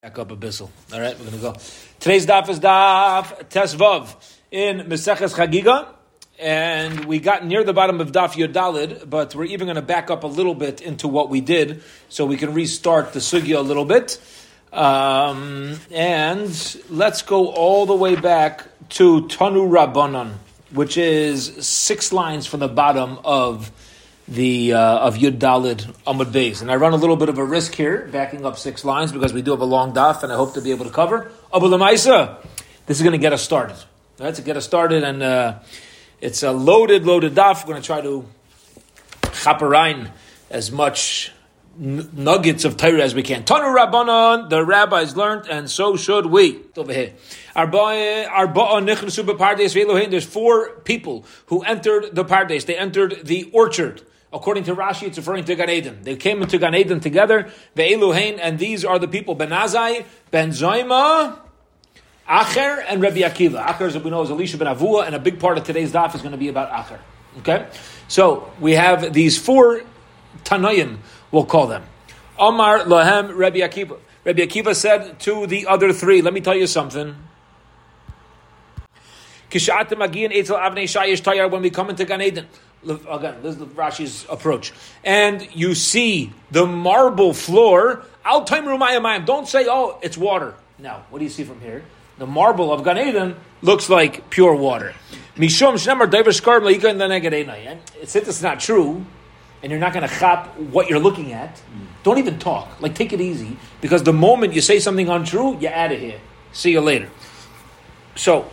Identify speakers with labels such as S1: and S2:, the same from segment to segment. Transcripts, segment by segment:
S1: Back up a bissel. All right, we're going to go. Today's daf is daf Tesvav in Meseches Chagiga, and we got near the bottom of daf Yodalid, but we're even going to back up a little bit into what we did, so we can restart the sugya a little bit. Um, and let's go all the way back to Tanu Rabbanon, which is six lines from the bottom of the uh, of Yud Dalid Amud Beis. And I run a little bit of a risk here, backing up six lines because we do have a long daf, and I hope to be able to cover. Abu Lamaisa, this is going to get us started. Right, to get us started, and uh, it's a loaded, loaded daf. We're going to try to chaperein as much nuggets of Torah as we can. Tanu Rabbanon, the rabbis learned, and so should we. Over here. There's four people who entered the Pardes. They entered the orchard. According to Rashi, it's referring to Gan Eden. They came into Gan Eden together, Ve'eluhain, and these are the people, Ben Azai, Ben Zoima, Acher, and Rabbi Akiva. Acher, as we know, is Elisha ben Avuya, and a big part of today's daf is going to be about Acher. Okay? So, we have these four Tanoim, we'll call them. Omar, Lahem, Rabbi Akiva. Rabbi Akiva said to the other three, let me tell you something. When we come into Gan Eden, again, this is Rashi's approach, and you see the marble floor, don't say, oh, it's water. Now, what do you see from here? The marble of Gan Eden looks like pure water. Mishum Since it's not true, and you're not going to chop what you're looking at, don't even talk. Like, take it easy, because the moment you say something untrue, you're out of here. See you later. So,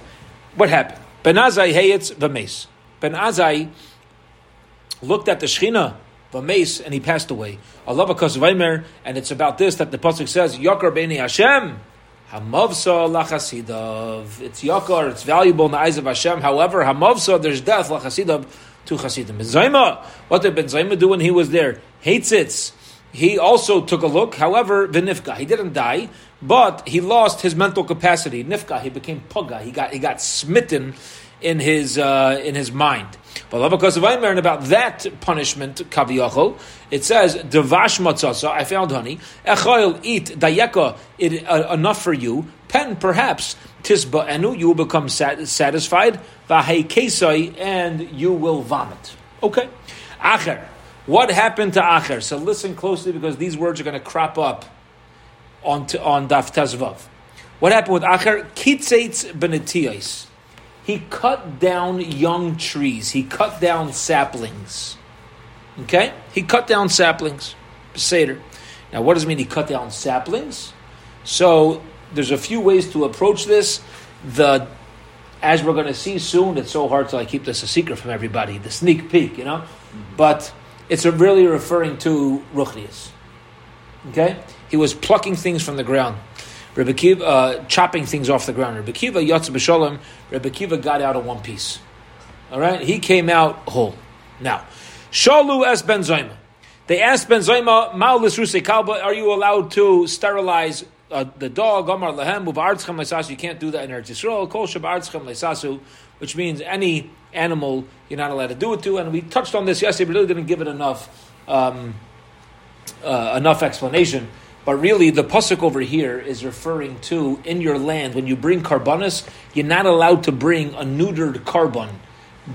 S1: what happened? Ben Azai Hayetz Vames. Ben Azai looked at the Shechina Vames and he passed away. Allah Vaimer, and it's about this that the pasuk says Yakar Beni Hashem. Hamavsa lachasidav. It's yakar. It's valuable in the eyes of Hashem. However, hamavsa, there's death lachasidav to chasidim. Zayma, what did Ben Zayma do when he was there? Hates it. He also took a look. However, Vinifka, he didn't die, but he lost his mental capacity. Nifka, he became puga. He got he got smitten in his uh, in his mind. But because of Aimer about that punishment, kaviyachol, it says devash matzasa. I found honey. Echail eat dayeka. It uh, enough for you. Pen perhaps tisba enu. You will become sat- satisfied. Vahei kesai and you will vomit. Okay. Acher. What happened to Acher? So listen closely because these words are going to crop up on, to, on Daf Tezvav. What happened with Acher? Kitzetz benetiyos. He cut down young trees. He cut down saplings. Okay? He cut down saplings. Seder. Now, what does it mean he cut down saplings? So, there's a few ways to approach this. The as we're going to see soon, it's so hard to like, keep this a secret from everybody. The sneak peek, you know, mm-hmm. but it's really referring to Ruchnius. Okay, he was plucking things from the ground. Rebbe Kiva, uh, chopping things off the ground. Rebbe Kiva, Yatz B'Shalom, Rebbe Kiva got out of one piece. All right, he came out whole. Now, Shalu es Ben Zayma. They asked Ben Zayma, Ma'al Kalba, are you allowed to sterilize uh, the dog? Amar Lehem, Uvartzchem Leisasu, you can't do that in Eretz Yisrael. Kol Shabartzchem Leisasu, which means any animal you're not allowed to do it to. And we touched on this yesterday, but really didn't give it enough um, uh, enough explanation. But really, the pasuk over here is referring to in your land when you bring karbanis, you're not allowed to bring a neutered korban.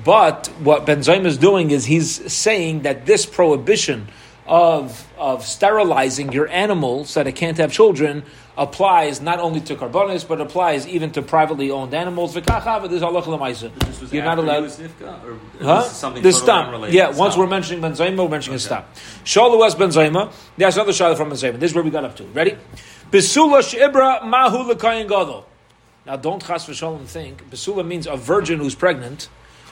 S1: But what Ben Zayma is doing is he's saying that this prohibition of of sterilizing your animal so that it can't have children applies not only to carbonis but applies even to privately owned animals. You're not allowed. huh?
S2: Something
S1: the stam. Yeah, once we're mentioning Ben Zayma, we're mentioning okay. a stam. Shalu as Ben Zayma. There's another shalu from Ben Zayma. This is where we got up to. Ready? Besula shibra mahu gadol. Now, don't chas v'shalom think. Besula means a virgin who's pregnant.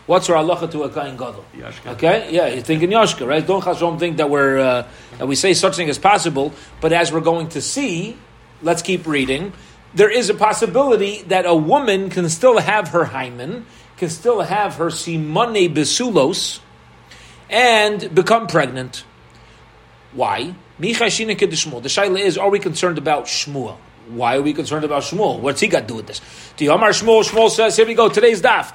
S1: What's our halacha to a kain gadol? Okay, yeah, you're thinking yashka, right? Don't chashom think that we're uh, that we say such thing as possible, but as we're going to see, let's keep reading. There is a possibility that a woman can still have her hymen, can still have her simone besulos, and become pregnant. Why? The shaila is: Are we concerned about Shmuel? Why are we concerned about Shmuel? What's he got to do with this? The Omar Shmuel, Shmuel says, here we go, today's daf.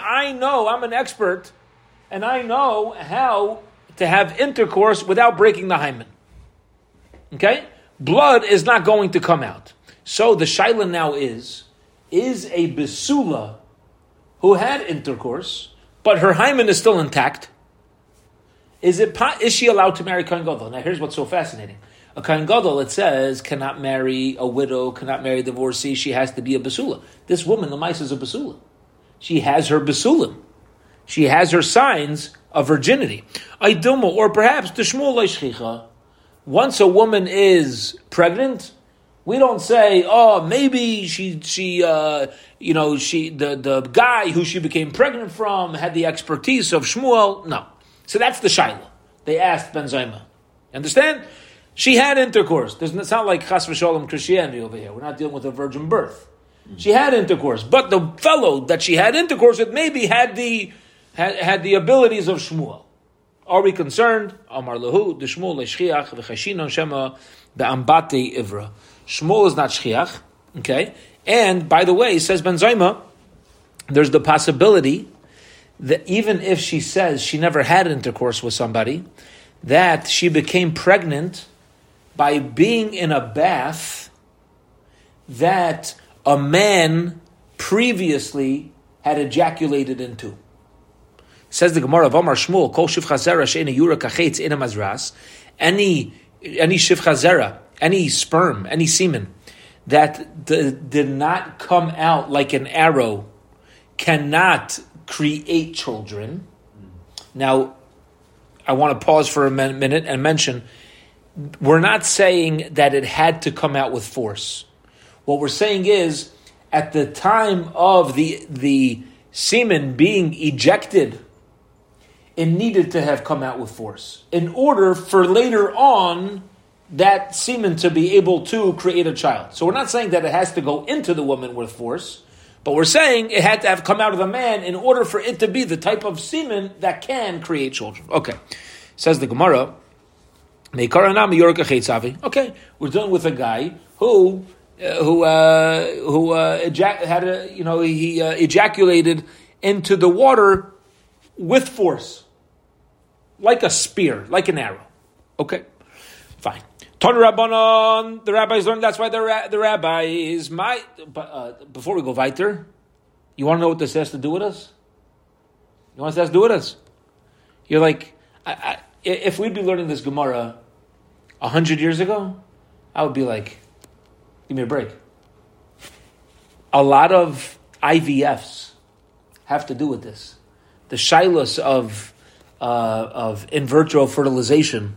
S1: I know, I'm an expert, and I know how to have intercourse without breaking the hymen. Okay? blood is not going to come out. So the shaila now is, is a besula who had intercourse, but her hymen is still intact. Is it is she allowed to marry Kohen Gadol? Now here's what's so fascinating. A Kohen Gadol, it says, cannot marry a widow, cannot marry a divorcee. She has to be a basula. This woman, the mice, is a basula. She has her basulim. She has her signs of virginity. Aiduma, or perhaps the Shmuel Once a woman is pregnant, we don't say, oh, maybe she she uh, you know she the the guy who she became pregnant from had the expertise of Shmuel. No, so that's the shaila. They asked Ben Zayma. Understand? She had intercourse. Doesn't it sound like Chas v'Shalom Christianity over here? We're not dealing with a virgin birth. She had intercourse, but the fellow that she had intercourse with maybe had the had, had the abilities of Shmuel. Are we concerned? Amar lehu the Shmuel leishchiach v'chashino shema be'ambate ivra. Shmuel is not shchiach, okay. And by the way, says Ben Zayma, there's the possibility that even if she says she never had intercourse with somebody, that she became pregnant by being in a bath that a man previously had ejaculated into. Says the Gemara of Omar Shmuel, Kol Shiv Chazera She'ena Yura Kachetz Ina Mazras, any, any Shiv Chazera, any sperm, any semen, that d- did not come out like an arrow cannot create children. Now, I want to pause for a minute and mention we're not saying that it had to come out with force. What we're saying is, at the time of the, the semen being ejected, it needed to have come out with force in order for later on that semen to be able to create a child. So we're not saying that it has to go into the woman with force, but we're saying it had to have come out of the man in order for it to be the type of semen that can create children. Okay. Says the Gemara, Okay, we're dealing with a guy who uh, who uh, who uh, ejac- had a you know he uh, ejaculated into the water with force, like a spear, like an arrow. Okay, fine. Ton Rabbanon, the rabbis learned that's why the, ra- the rabbis might. But uh, before we go weiter, you want to know what this has to do with us? You want this to do with us? You're like, I, I, if we'd be learning this Gemara a hundred years ago, I would be like, give me a break. A lot of IVFs have to do with this. The shilas of uh, of in vitro fertilization,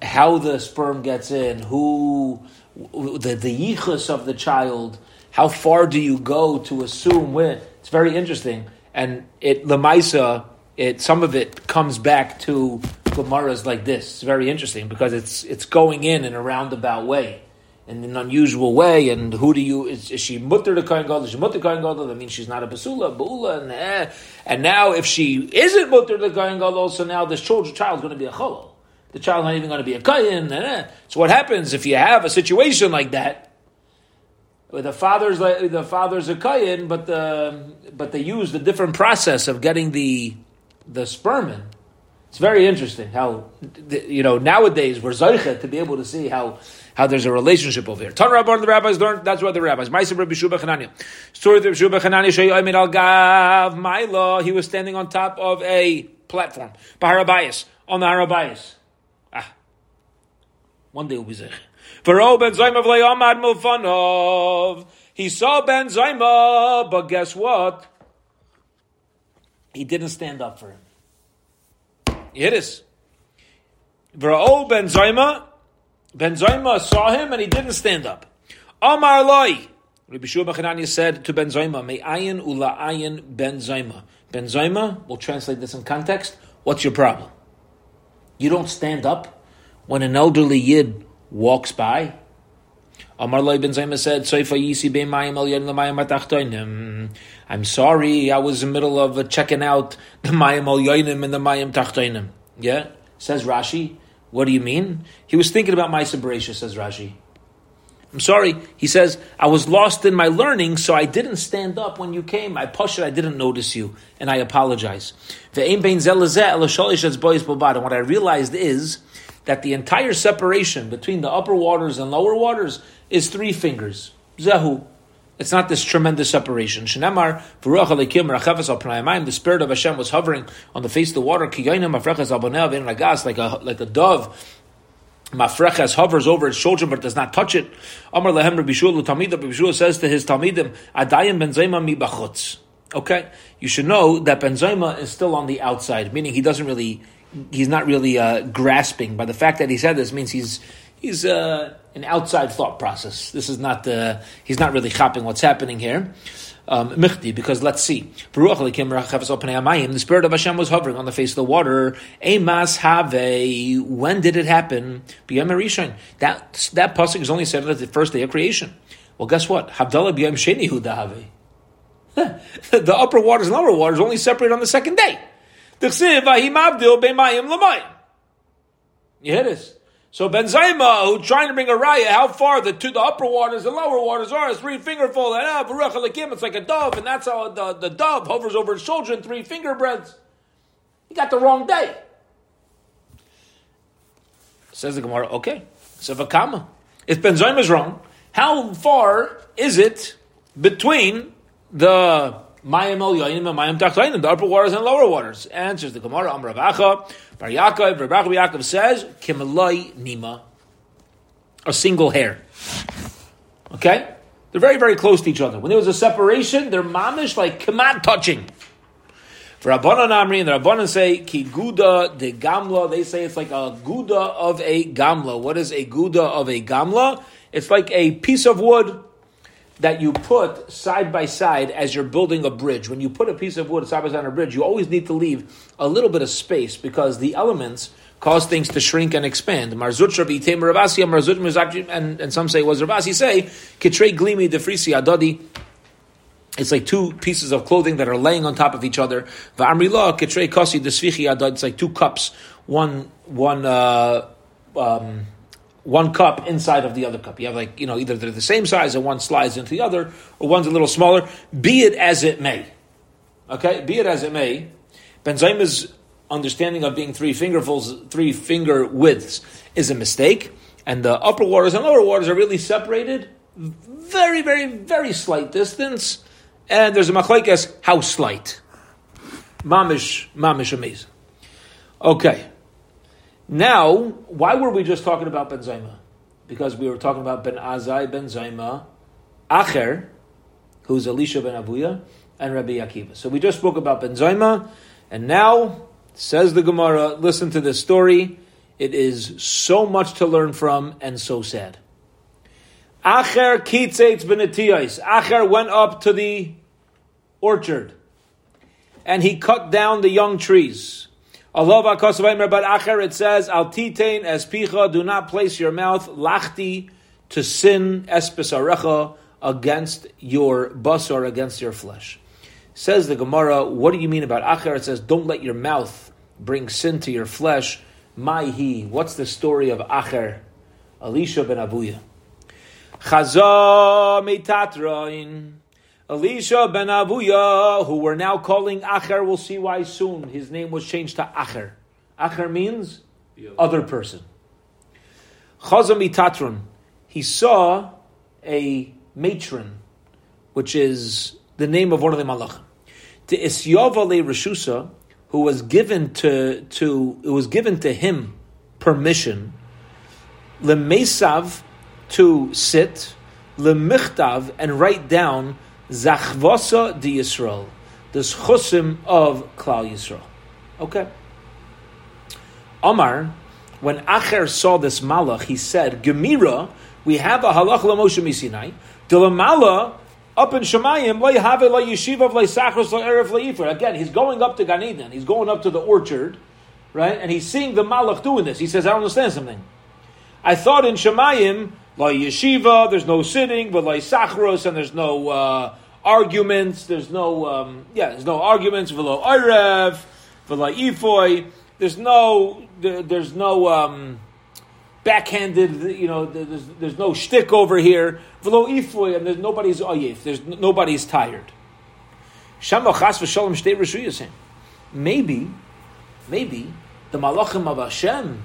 S1: how the sperm gets in, who the the yichus of the child, how far do you go to assume when? It's very interesting, and it lemaisa it some of it comes back to Gemara's like this. It's very interesting because it's it's going in in a roundabout way, in an unusual way. And who do you is, is she mutter the kohen gadol? Is she mutter kohen gadol? That means she's not a basula, baula, and eh. and now if she isn't mutter the kohen gadol, so now this child is going to be a cholol. The child not even going to be a kohen. Eh. So what happens if you have a situation like that? the father's the father's a kohen, but the but they use the different process of getting the the sperm It's very interesting how, you know, nowadays we're zoichet to be able to see how, how there's a relationship over here. Ton Rabban, the rabbis learned, that's what the rabbis. Ma'aseh Rabbi Shuba Chananya. Story of Shuba Chananya, Shayoimin al Gav, law, he was standing on top of a platform. Baharabayas, on the Harabayas. Ah. One day we'll be zech. V'ro ben Zayma v'layamad milfanov. He saw Ben Zayma, but guess what? He didn't stand up for him. It is. Vra'o ben Zayma, Ben Zayma saw him and he didn't stand up. Amar loy. Rabbi Shua Bechanania said to Ben Zayma, May ayin ula ayin Ben Zayma. Ben Zayma, we'll translate this in context. What's your problem? You don't stand up when an elderly yid walks by. Amar loy Ben Zayma said, Soifa yisi mayim al yad l'mayim I'm sorry, I was in the middle of uh, checking out the Mayim al Yoinim and the Mayim Tachtoinim. Yeah? Says Rashi. What do you mean? He was thinking about my Bereshah, says Rashi. I'm sorry. He says, I was lost in my learning, so I didn't stand up when you came. I pushed it, I didn't notice you, and I apologize. And what I realized is that the entire separation between the upper waters and lower waters is three fingers. Zehu. It's not this tremendous separation. Shenamar, the spirit of Hashem was hovering on the face of the water, like a, like a dove. Mafreches hovers over its children but does not touch it. Amar lehem Rabbi Rabbi says to his Talmidim, Adayim ben mi bachutz. Okay, you should know that Ben Zayma is still on the outside, meaning he doesn't really, he's not really uh, grasping. By the fact that he said this means he's he's uh, an outside thought process. This is not uh, he's not really chopping what's happening here. Um, because let's see. The spirit of Hashem was hovering on the face of the water. Emas have. When did it happen? That that pasuk is only said at the first day of creation. Well, guess what? Havdalah The upper waters and lower waters only separate on the second day. You hear this? So Ben Zayma, who's trying to bring a raya, how far the two the upper waters and lower waters are, three fingerful. And ah, Baruch it's like a dove, and that's how the, the dove hovers over his shoulder in three finger breadths. He got the wrong day. Says the Gemara, okay. So Vakama. If Ben Zayma is wrong, how far is it between the Mayim El Yoinim and Mayim Tachtoinim, the upper waters and lower waters? Answers the Gemara, Amr Ravacha, Bar Yaakov, Rabbi Yaakov says, Kimaloi Nima, a single hair. Okay? They're very, very close to each other. When there was a separation, they're mamish like command touching. For Rabbanan Amri and the Rabbanan say ki guda de gamla. They say it's like a guda of a gamla. What is a guda of a gamla? It's like a piece of wood that you put side by side as you're building a bridge. When you put a piece of wood side by side on a bridge, you always need to leave a little bit of space because the elements cause things to shrink and expand. and, and some say, was Ravasi say, Kitre defrisi adadi. It's like two pieces of clothing that are laying on top of each other. It's like two cups, one one uh, um, one cup inside of the other cup. You have like, you know, either they're the same size and one slides into the other, or one's a little smaller. Be it as it may. Okay? Be it as it may. Ben Zayma's understanding of being three fingerfuls, three finger widths is a mistake. And the upper waters and lower waters are really separated very, very, very slight distance. And there's a machlekes, how slight. Mamish, mamish amazing. Okay. Now, why were we just talking about Ben Zayma? Because we were talking about Ben Azai, Ben Zayma, Acher, who's Elisha ben Avuya, and Rabbi Akiva. So we just spoke about Ben Zayma, and now, says the Gemara, listen to this story. It is so much to learn from and so sad. Acher kitzetz benetiyos. Acher went up to the orchard, and he cut down the young trees. Allah but acher it says al titain es picha do not place your mouth lachti to sin espesarecha against your basar against your flesh. Says the Gemara, what do you mean about acher? It says don't let your mouth bring sin to your flesh. My he, what's the story of acher? Elisha ben Avuya. Chaza Metatron. Elisha ben Avuya, who we're now calling Acher, we'll see why soon. His name was changed to Acher. Acher means other person. Chazami Tatron, he saw a matron, which is the name of one of the malachim. To Isyavale Rishusa, who was given to, to it was given to him permission, lemesav to sit, lemichtav and write down Zachvasa di Yisrael, the chusim of Klal Yisrael. Okay. Omar, when Acher saw this malach, he said, Gemira, we have a halach Moshe misinai, dilamala up in Shemayim, lo have lo yeshiva, lo sachros, lo erev, lo Again, he's going up to Gan Eden, he's going up to the orchard, right? And he's seeing the malach doing this. He says, I don't understand something. I thought in Shemayim, lo yeshiva, there's no sitting, but lo sachros, and there's no uh, arguments. There's no, um, yeah, there's no arguments. V'lo irev, v'lo ifoy. There's no, there, there's no um, backhanded. You know, there's, there's no shtick over here. V'lo ifoy, and there's nobody's oyef. There's nobody's tired. Shamachas v'shalom shtei reshuyas Maybe, maybe the malachim of Hashem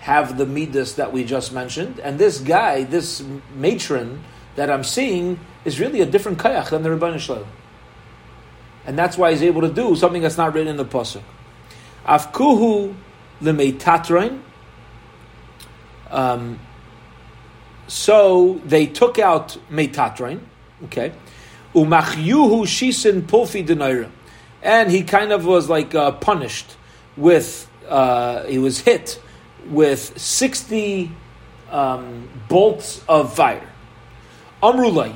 S1: have the midas that we just mentioned, and this guy, this matron that I'm seeing, is really a different kayach than the Rebbeinu Shalom. And that's why he's able to do something that's not written in the pasuk. Afkuhu lemeitatrein. Um, so they took out Metatron, okay. Umachyuhu shisin pulfi denaira, and he kind of was like uh, punished with. Uh, he was hit with sixty um, bolts of fire. Amrulai,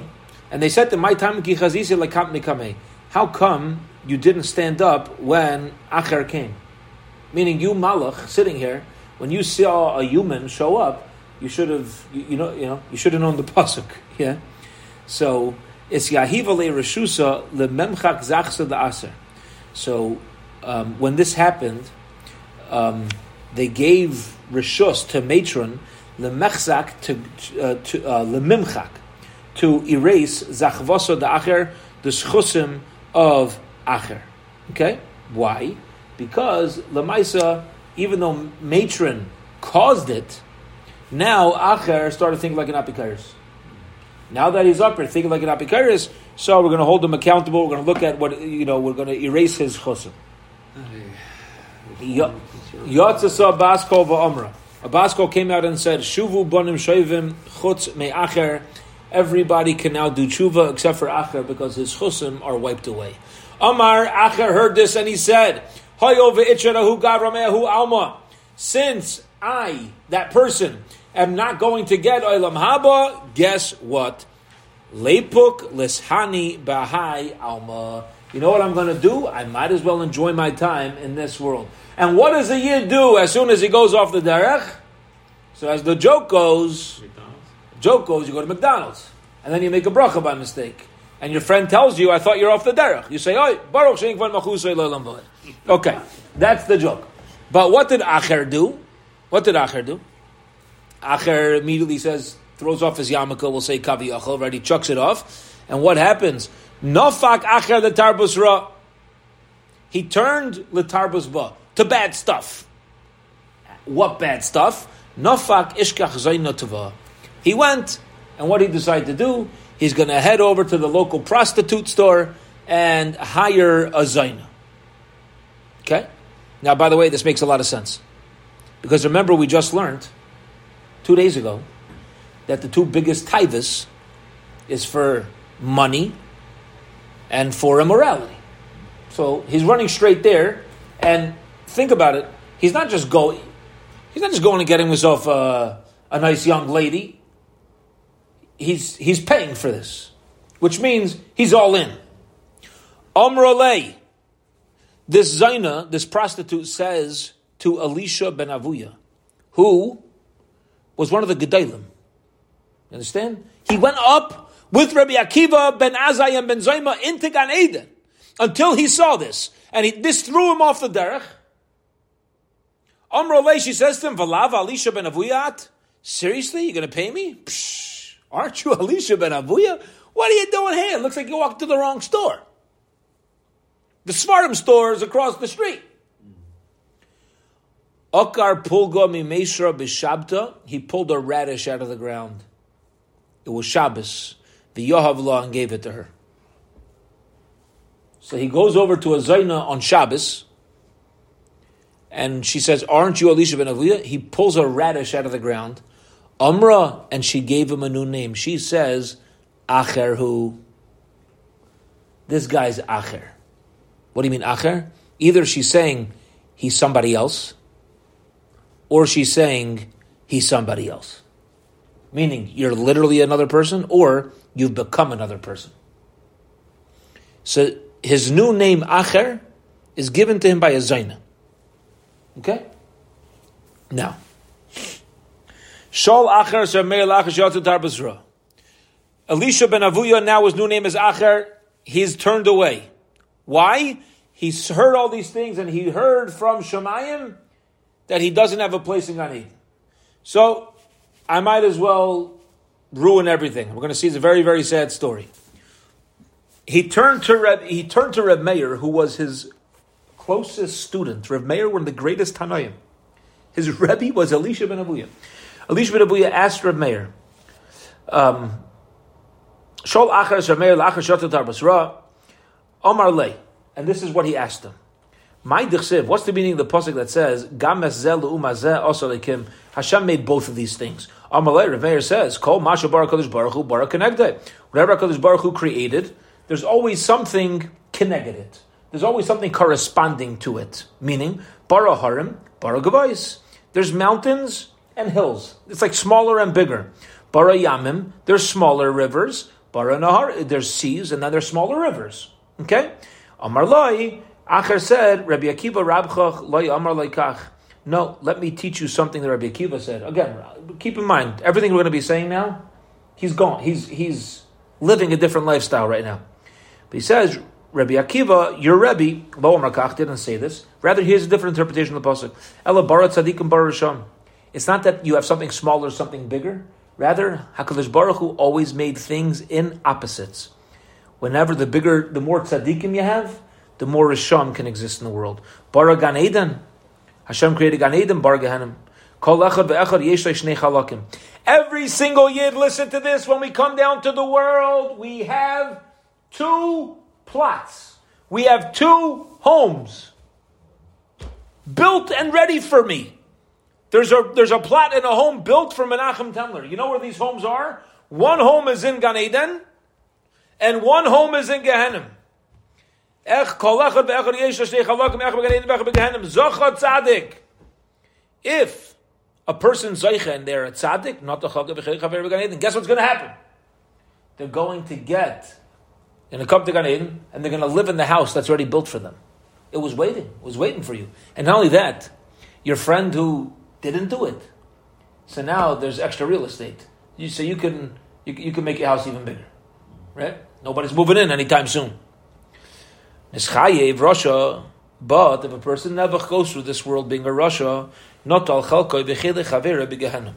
S1: and they said to my time How come you didn't stand up when Acher came? Meaning you Malach sitting here, when you saw a human show up, you should have you, you know you know you should have known the pasuk. Yeah, so it's Yahiva le Reshusa le Memchak Zachsa the Aser. So um, when this happened, um, they gave Rishus to matron le Mechzak to uh, to uh, le Mimchak to erase Zachvasa the Acher the Schusim of Acher. Okay, why? Because Lamaisa, even though matron caused it, now Acher started thinking like an Apikaris. Now that he's up here thinking like an Apikaris, so we're going to hold him accountable. We're going to look at what, you know, we're going to erase his chosim. Yotzasa Baskol va'omra. Abaskol came out and said, Shuvu bonim shoivim chutz me'acher. Everybody can now do tshuva except for Acher because his chusim are wiped away. Amar Acher heard this and he said, alma. Since I, that person, am not going to get olam haba, guess what? Lepuk lishani bahai alma. You know what I'm going to do? I might as well enjoy my time in this world. And what does a yid do as soon as he goes off the derech? So as the joke goes. Joke goes, you go to McDonald's, and then you make a bracha by mistake, and your friend tells you, "I thought you're off the derech." You say, "Oh, Baruch Shein Okay, that's the joke. But what did Acher do? What did Acher do? Acher immediately says, throws off his yarmulke, we'll say kavi achel, right? He chucks it off. And what happens? Nofak Acher letarbus ra. He turned letarbus ba to bad stuff. What bad stuff? Nofak ishkach zaynotava. He went, and what he decided to do? He's going to head over to the local prostitute store and hire a zayna. Okay? Now, by the way, this makes a lot of sense. Because remember, we just learned two days ago that the two biggest tithes is for money and for immorality. So he's running straight there, and think about it. He's not just going. He's not just going and getting himself a, a nice young lady. He's he's paying for this, which means he's all in. Amrolei, this Zaina, this prostitute, says to Elisha ben Avuya, who was one of the Gedalim. Understand? He went up with Rabbi Akiva ben Azai and ben Zayma into Gan Eden until he saw this. And he, this threw him off the derech. Amroleh, she says to him, Valav Elisha ben Avuyat? Seriously? You're going to pay me? Psh, aren't you Elisha ben Avuya? What are you doing here? It looks like you walked to the wrong store. The Svartim store is across the street. Okar pulga mimeshra b'shabta. He pulled a radish out of the ground. It was Shabbos. The Yohavlah and gave it to her. So he goes over to a Zaina on Shabbos, and she says, "Aren't you Elisha ben Avuya? He pulls a radish out of the ground. Amra, and she gave him a new name. She says, "Acher who." This guy's Acher. What do you mean Acher? Either she's saying he's somebody else, or she's saying he's somebody else. Meaning you're literally another person, or you've become another person. So his new name Acher is given to him by a Zaina. Okay? Now. Shol Acher Meir Shermeir Acher Tarbazra. Elisha ben Avuya now his new name is Acher. He's turned away. Why? He's heard all these things and he heard from Shemayim that he doesn't have a place in Gan Eden. So I might as well ruin everything. We're going to see it's a very, very sad story. He turned to Reb, he turned to Reb Meir, who was his closest student. Reb Meir, one of the greatest Tanoim. His Rebbe was Elisha ben Abuya. Elisha ben Abuya asked Reb Meir, um, Shol achar Reb Meir lachar shatat arbasra, Omar lei. And this is what he asked him. My dichsiv, what's the meaning of the pasuk that says, Games zel umazeh also lekim, Hashem made both of these things. Amalei, Reb Meir says, Kol masha barak kodesh baruch hu barak kenegdei. Whatever kodesh baruch hu created, there's always something connected it. There's always something corresponding to it. Meaning, bara harim, bara gavais. There's mountains and hills. It's like smaller and bigger. Bara yamim, there's smaller rivers. Bara nahar, there's seas, and then there's smaller rivers. Okay? Amar Loi, Acher said, Rabbi Akiva Rabchach Loi Amar Kach. No, let me teach you something that Rabbi Akiva said. Again, keep in mind, everything we're going to be saying now, he's gone. He's, he's living a different lifestyle right now. But he says, Rabbi Akiva, your Rebbe, Lo Amar Kach, didn't say this. Rather, here's a different interpretation of the Pasuk. Ela Barat Tzadikim Bar It's not that you have something smaller, something bigger. Rather, HaKadosh Baruch Hu always made things in opposites. Whenever the bigger, the more tzaddikim you have, the more Rishon can exist in the world. Bara Gan Eden. Hashem created Gan Eden, Bar Gehenim. Every single yid, listen to this. When we come down to the world, we have two plots. We have two homes built and ready for me. There's a, there's a plot and a home built for Menachem Temler. You know where these homes are? One home is in Gan Eden, and one home is in Gehenim. If a person's zeicha and they're a tzaddik, not the chagav guess what's going to happen? They're going to get, going to come to Gan Eden, and they're going to live in the house that's already built for them. It was waiting. It was waiting for you. And not only that, your friend who didn't do it. So now there's extra real estate. You, so you can, you, you can make your house even bigger. Right? Nobody's moving in anytime soon. Nischayev Russia, but if a person never goes through this world being a Russia, not al chalkoi b'chilei chavera b'gehenim.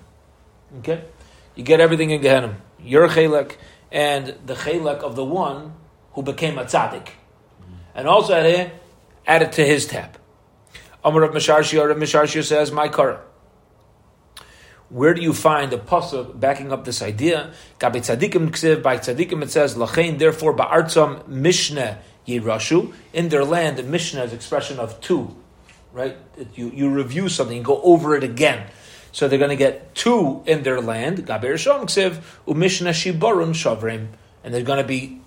S1: Okay, you get everything in Gehenim. Your chelek and the chelek of the one who became a tzaddik, and also add added to his tab. Amar of Misharshia, Rav Misharshia says, "My kara." Where do you find the pasuk backing up this idea? By tzadikim it says lachain. Therefore, ba'artzam mishneh yirashu in their land. The mishnah is expression of two, right? You you review something, you go over it again. So they're going to get two in their land. Rishon ksiv umishneh shibarun shavrim, and they're going to be,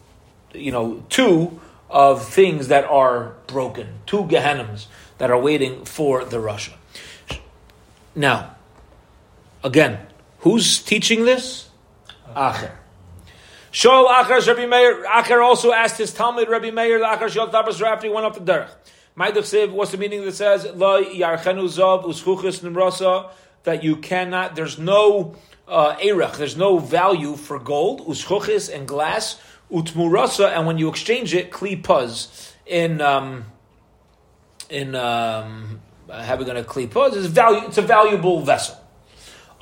S1: you know, two of things that are broken, two gehennims that are waiting for the Russia. Now Again, who's teaching this? Acher. Shol Acher Rabbi Meir. Acher also asked his Talmud Rabbi Meir. Acher Shol Tabas after he went up the derech. Ma'idach Siv. What's the meaning that says Lo Yarchenu Zav Uschuchis Nimrasa that you cannot. There's no uh, erech. There's no value for gold uschuchis and glass utmurasa, and when you exchange it, kli puz in um, in um, we puz? It's value. It's a valuable vessel.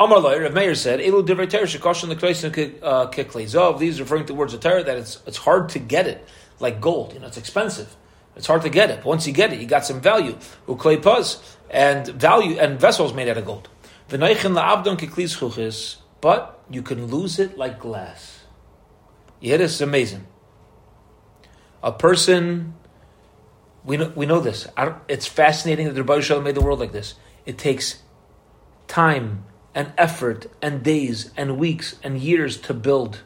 S1: Amar Loy, Rav Meir said, Elu divrei Torah shekoshin l'kreisin uh, kiklei These referring to words of Torah that it's it's hard to get it like gold. You know, it's expensive. It's hard to get it. But once you get it, you got some value. Uklei puz and value and vessels made out of gold. V'neichin la'abdon chuchis, but you can lose it like glass. Yeah, this is amazing. A person, we know, we know this. it's fascinating that the Rebbe Shalom made the world like this. It takes time and effort and days and weeks and years to build.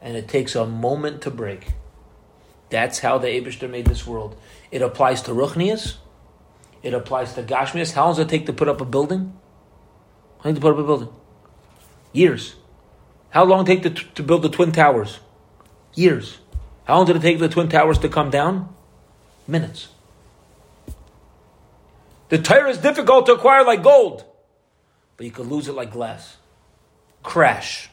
S1: And it takes a moment to break. That's how the Abishter made this world. It applies to Ruchnias. It applies to Gashmias. How long does it take to put up a building? How long to put up a building? Years. How long did it take to, to build the Twin Towers? Years. How long did it take the Twin Towers to come down? Minutes. The Torah is difficult to acquire like gold but you could lose it like glass. Crash.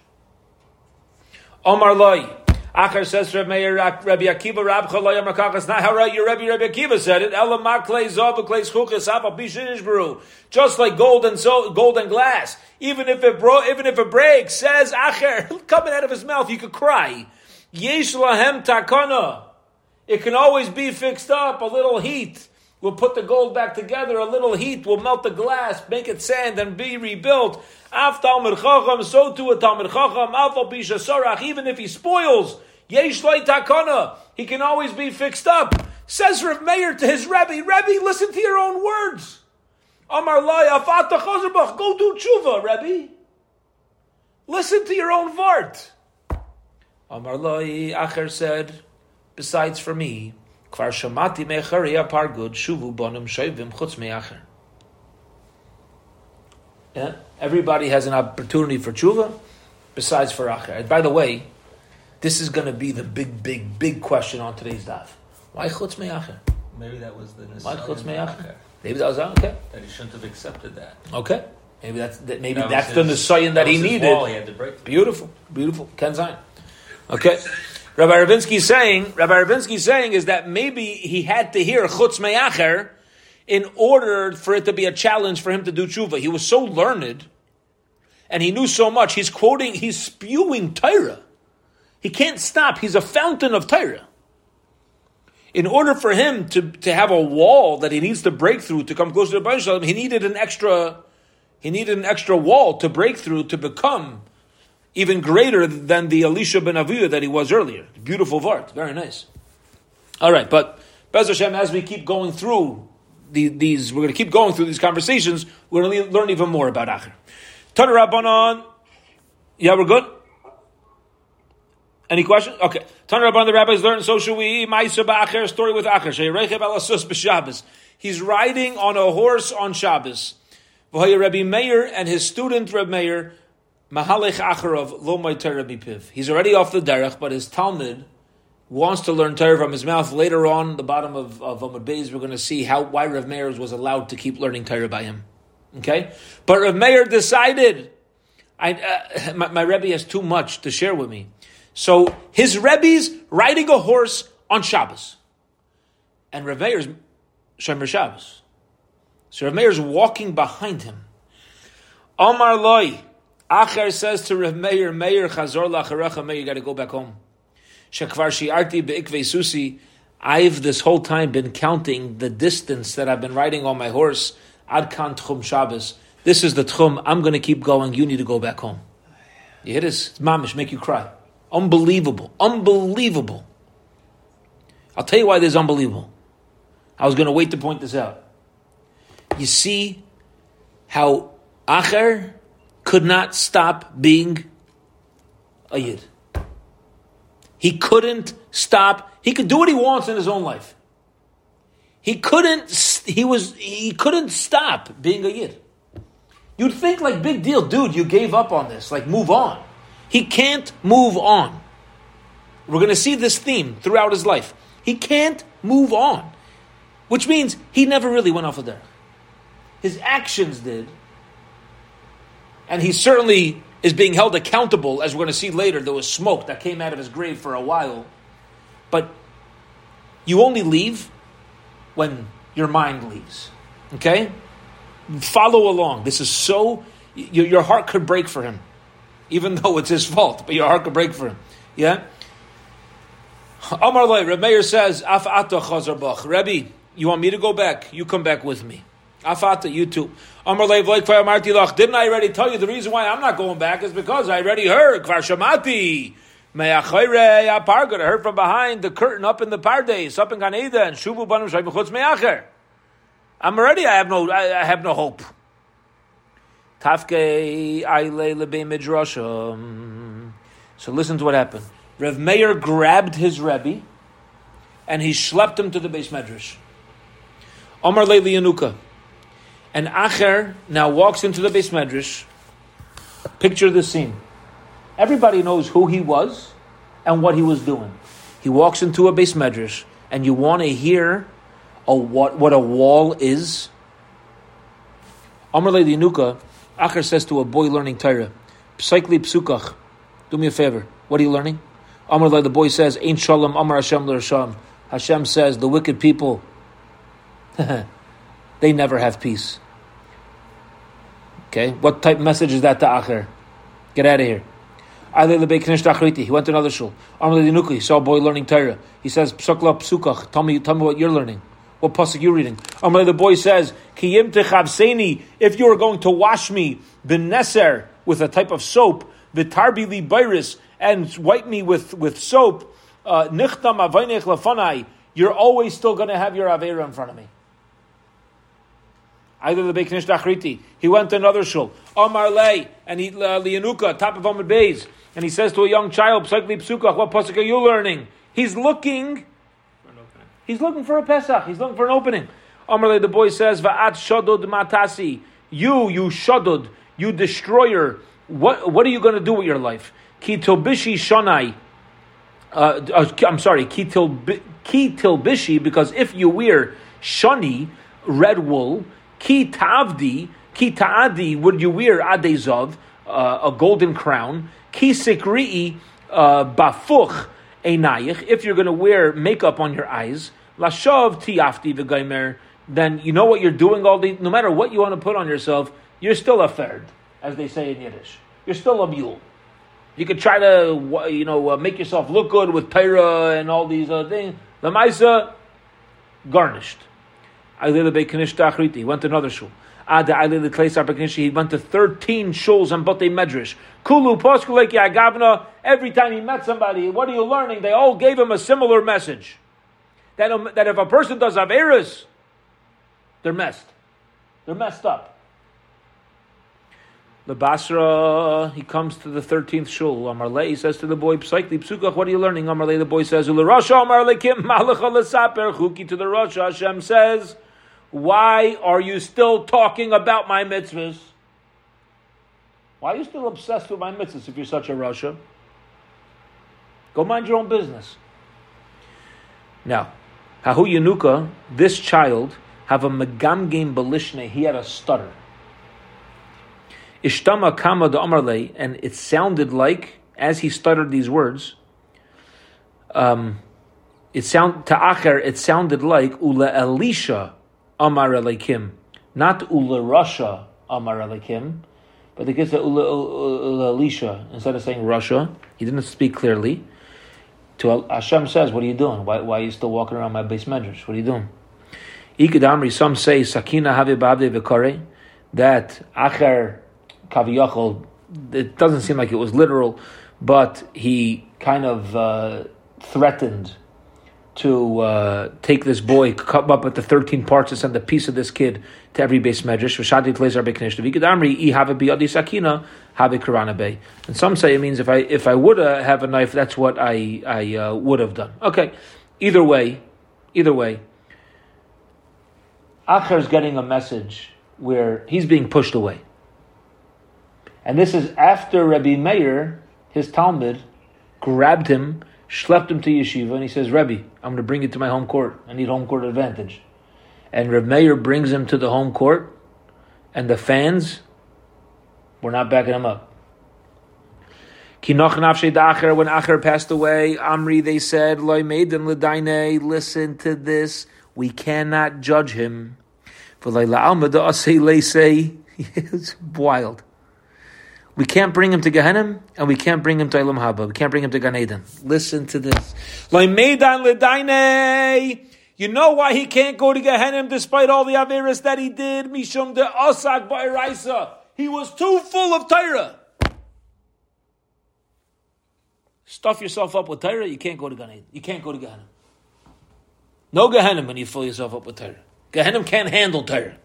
S1: Omar loy. Achar says Rabbi Meir, Rabbi Akiva, Rabbi Chaloy, Amakach. not how right your Rabbi Rabbi Akiva said it. Just like gold and so gold and glass. Even if it bro, even if it breaks, says Acher, coming out of his mouth, you could cry. Yesh takana. It can always be fixed up. A little heat We'll put the gold back together. A little heat will melt the glass, make it sand, and be rebuilt. Af Talmud Chacham, so too a Talmud Chacham. Alpha Bisha Sarach, even if he spoils, Yesh Takana, he can always be fixed up. Says Rav Meir to his Rebbe, Rebbe, listen to your own words. Amar Lai, Afata Chazerbach, go do tshuva, Rebbe. Listen to your own vart. Amar Lai, Acher said, besides for me, Kvar shamati mechari pargud shuvu bonim shoivim chutz me'acher. Yeah, everybody has an opportunity for tshuva, besides for acher. And by the way, this is going to be the big, big, big question on today's daf. Why chutz me'acher?
S2: Maybe that was the
S1: Why chutz me'acher? Maybe that was okay.
S2: That he shouldn't have accepted that.
S1: Okay. Maybe that's that, maybe
S2: That
S1: that's
S2: was
S1: the
S2: his-
S1: nisayan that,
S2: that
S1: he needed.
S2: wall he had to break through.
S1: Beautiful, beautiful. Ken Zion. Okay. Rabbi Ravinsky saying, Rabbi Ravinsky saying is that maybe he had to hear chutz me'acher in order for it to be a challenge for him to do tshuva. He was so learned and he knew so much. He's quoting, he's spewing Torah. He can't stop. He's a fountain of Torah. In order for him to, to have a wall that he needs to break through to come closer to Shalom, he needed an extra he needed an extra wall to break through to become even greater than the Elisha ben Aviyah that he was earlier. Beautiful Vart, very nice. All right, but Bez Hashem, as we keep going through the, these, we're going to keep going through these conversations. We're going to learn even more about Acher. Tana Rabbanon, yeah, we're good. Any questions? Okay. Tana Rabbanon, the rabbis learned. So should we. Ma'isa ba'acher, story with Acher. He's riding on a horse on Shabbos. Rabbi Meir and his student Rabbi Meir, Mahalech Acharov, lo my Torah bipiv. He's already off the derech, but his Talmud wants to learn Torah from his mouth. Later on, the bottom of, of Amud Beis, we're going to see how why Rav Meir was allowed to keep learning Torah by him. Okay? But Rav Meir decided, I, uh, my, my Rebbe has too much to share with me. So his Rebbe's riding a horse on Shabbos. And Rav Meir's Shomer Shabbos. So Rav Meir's walking behind him. Omar loy. Acher says to Rav Meir, Meir chazor lacharecha, Meir, you got to go back home. Shekvar shi'arti be'ikvei susi. I've this whole time been counting the distance that I've been riding on my horse. Adkan tchum Shabbos. This is the tchum. I'm going to keep going. You need to go back home. You hear this? It's mamish, make you cry. Unbelievable. Unbelievable. I'll tell you why this is unbelievable. I was going to wait to point this out. You see how Acher could not stop being a Yid. He couldn't stop. He could do what he wants in his own life. He couldn't. He was. He couldn't stop being a Yid. You'd think like big deal, dude. You gave up on this. Like move on. He can't move on. We're going to see this theme throughout his life. He can't move on, which means he never really went off of there. His actions did, and he certainly is being held accountable, as we're going to see later. There was smoke that came out of his grave for a while, but you only leave when your mind leaves. Okay, follow along. This is so your, your heart could break for him, even though it's his fault. But your heart could break for him. Yeah. Amar Lay, Reb Meir says, Af. Rebbe, you want me to go back? You come back with me. Af ata, you. Didn't I already tell you the reason why I'm not going back is because I already heard Kvar. I heard from behind the curtain up in the pardes, up in Gan Eden, and Shuvu Chutz Me'acher. I'm already, I have no. I, I have no hope. Tafke. So listen to what happened. Rev Meir grabbed his Rebbe, and he schlepped him to the base medrash. Omar Leili. And Acher now walks into the base medrash. Picture the scene. Everybody knows who he was and what he was doing. He walks into a base medrash, and you want to hear a, what, what a wall is. Amar Leili Yanuka, Acher says to a boy learning Torah, Psychli Psukach, do me a favor. What are you learning? Lai, the boy says, Ain't Shalom, Amar Hashem Hashem. Hashem says, the wicked people, they never have peace. Okay, what type of message is that to Acher? Get out of here. He went to another shul. He saw a boy learning Torah. He says, Psukla Psukach, tell me, tell me what you're learning. What pasuk you're reading? The boy says, Kiyim if you are going to wash me, beneser, with a type of soap, vitarbi li bayris, and wipe me with, with soap, uh, nichtam lafanai, you're always still going to have your Avera in front of me. Either the Beiknish Dachriti. He went to another shul. Omar Lay, and he, uh, Lianuka, top of Omid Beis. And he says to a young child, Psakli Psukach, what pasuk are you learning? He's looking, he's looking for a Pesach. He's looking for an opening. Omar Lay, the boy says, Va'at Shodod Matasi. You, you Shodod, you destroyer. What, what are you going to do with your life? Ki Tobishi Shonai. Uh, uh, I'm sorry, Ki Tilbishi, because if you wear Shani, red wool, Ki tavdi, ki ta'adi, would you wear adezov, uh, a golden crown? Ki sikri'i, uh, bafuch, einayich, if you're going to wear makeup on your eyes, lashav tiafti v'gaimer, then you know what you're doing all the, no matter what you want to put on yourself, you're still a third, as they say in Yiddish. You're still a mule. You could try to, you know, uh, make yourself look good with Tyra and all these other things. The Maisa, garnished. He went to another shul. He went to 13 shuls on Batei Medrash. Kulu. Every time he met somebody, what are you learning? They all gave him a similar message. That, um, that if a person does Averis, they're messed. They're messed up. The Basra, he comes to the 13th shul. Amarle, he says to the boy, Psaikli Psukach, what are you learning? Amarle, the boy says, Ula Rasha, Amarle Kim, Malacha Lesaper, Chuki to the Rasha. Hashem says, why are you still talking about my mitzvahs? Why are you still obsessed with my mitzvahs if you're such a rasha? Go mind your own business. Now, Hahu Yanuka, this child, have a megamgame belishne, he had a stutter. Ishtama kama de amarle, and it sounded like, as he stuttered these words, um, it sound ta'acher, it sounded like ula Elisha Amar Elikim, not Ula Rasha Amar Elikim, but the kid said Ula, Elisha instead of saying Rasha. He didn't speak clearly. To Hashem says, "What are you doing? Why, why are you still walking around my base measures? What are you doing?" Ikadamri, some say Sakina Have Babde Vikare, that Acher Kaviyachol. It doesn't seem like it was literal, but he kind of uh, threatened to uh, take this boy, come up with the 13 parts and send a piece of this kid to every base medrash. And some say it means if I if I would uh, have a knife, that's what I I uh, would have done. Okay, either way, either way, Acher is getting a message where he's being pushed away, and this is after Rabbi Meir, his Talmid, grabbed him schlepped him to yeshiva, and he says, Rebbe, I'm going to bring you to my home court. I need home court advantage. And Reb Meir brings him to the home court, and the fans were not backing him up. When Acher passed away, Amri, they said, listen to this, we cannot judge him. It's wild. We can't bring him to Gehenna, and we can't bring him to Olam Haba. We can't bring him to Gan Eden. Listen to this. You know why he can't go to Gehenna despite all the Averis that he did? Mishum de Osak Ba'iraisa. He was too full of Torah. Stuff yourself up with Torah, you can't go to Gan Eden. You can't go to Gehenna. No Gehenna when you fill yourself up with Torah. Gehenna can't handle Torah.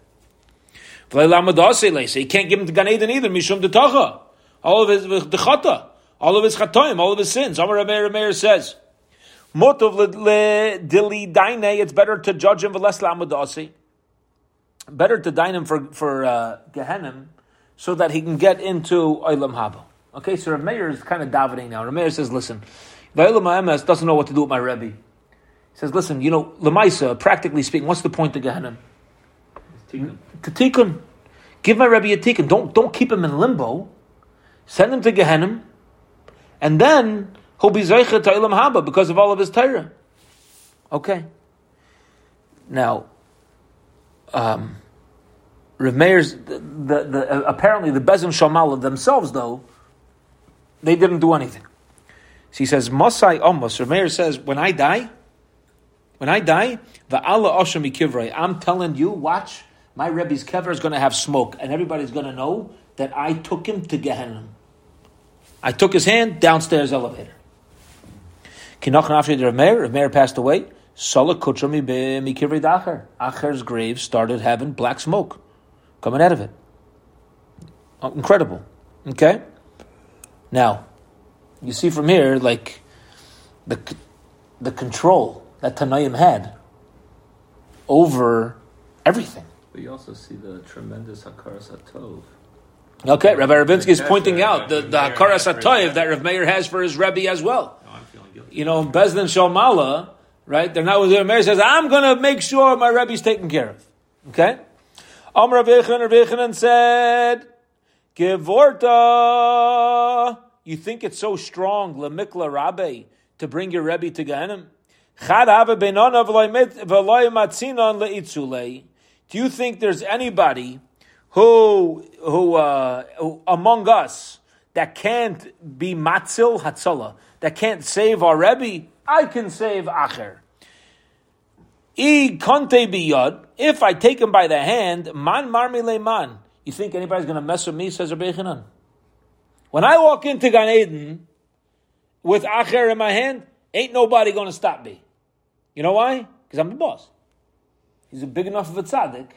S1: He can't give him to Gan Eden either. Mishum de Tacha. All of his dechata, all of his chatoim, all of his sins. Amar Rameir Meir says, Motov dili daine. It's better to judge him v'les lamadasi. Better to dine him for for uh, Gehenim, so that he can get into Olam Haba. Okay, so Rameir is kind of davening now. Rameir says, "Listen, Olam Ha'emes doesn't know what to do with my Rebbe." He says, "Listen, you know, Lemaisa, practically speaking, what's the point of Gehenim? To tikkun. Give my Rebbe a tikkun. Don't don't keep him in limbo." send him to Gehenim, and then he'll be Zeicha to Olam Haba because of all of his Torah. Okay. Now, um, Rav Meir's, the, the, the, apparently the Bezim Shamala themselves, though, they didn't do anything. So he says, Masai Amos, Rav Meir says, when I die, When I die, va'ala osham kivrei. I'm telling you, watch, my Rebbe's kever is going to have smoke, and everybody's going to know that I took him to Gehenna. I took his hand downstairs elevator. Kinach after the Rameir, Rameir passed away. Sala kutrami mikivri dacher. Acher's grave started having black smoke coming out of it. Oh, incredible. Okay? Now, you see from here, like, the, the control that Tanaim had over everything.
S2: But you also see the tremendous Hakaras HaTov.
S1: Okay, Rabbi Rabinsky is pointing
S2: right,
S1: out the,
S2: Rabbi
S1: the
S2: Meir
S1: Hakaras
S2: has for his
S1: HaToiv
S2: Rebbe.
S1: that Rav Meir has for his Rebbe as well.
S2: I'm feeling guilty.
S1: You know, Bezdin Shalmala, right? They're not with Rav Meir says, I'm going to make sure my Rebbe's taken care of. Okay? Amr Rav Yochanan, Rav Yochanan said, Gevorta. You think it's so strong, Lemikla Rabbe, to bring your Rebbe to Gehenim? Chad Ave Beinana v'loy mit- v'loy matzinon le'itzulei. Do you think there's anybody who, who, uh, who among us that can't be matzil hatzala, that can't save our Rebbe? I can save Acher. I konte biyad. If I take him by the hand, man marmi man. You think anybody's going to mess with me? Says Rabbi Yochanan. When I walk into Gan Eden with Acher in my hand, ain't nobody going to stop me. You know why? Because I'm the boss. He's a big enough of a tzaddik.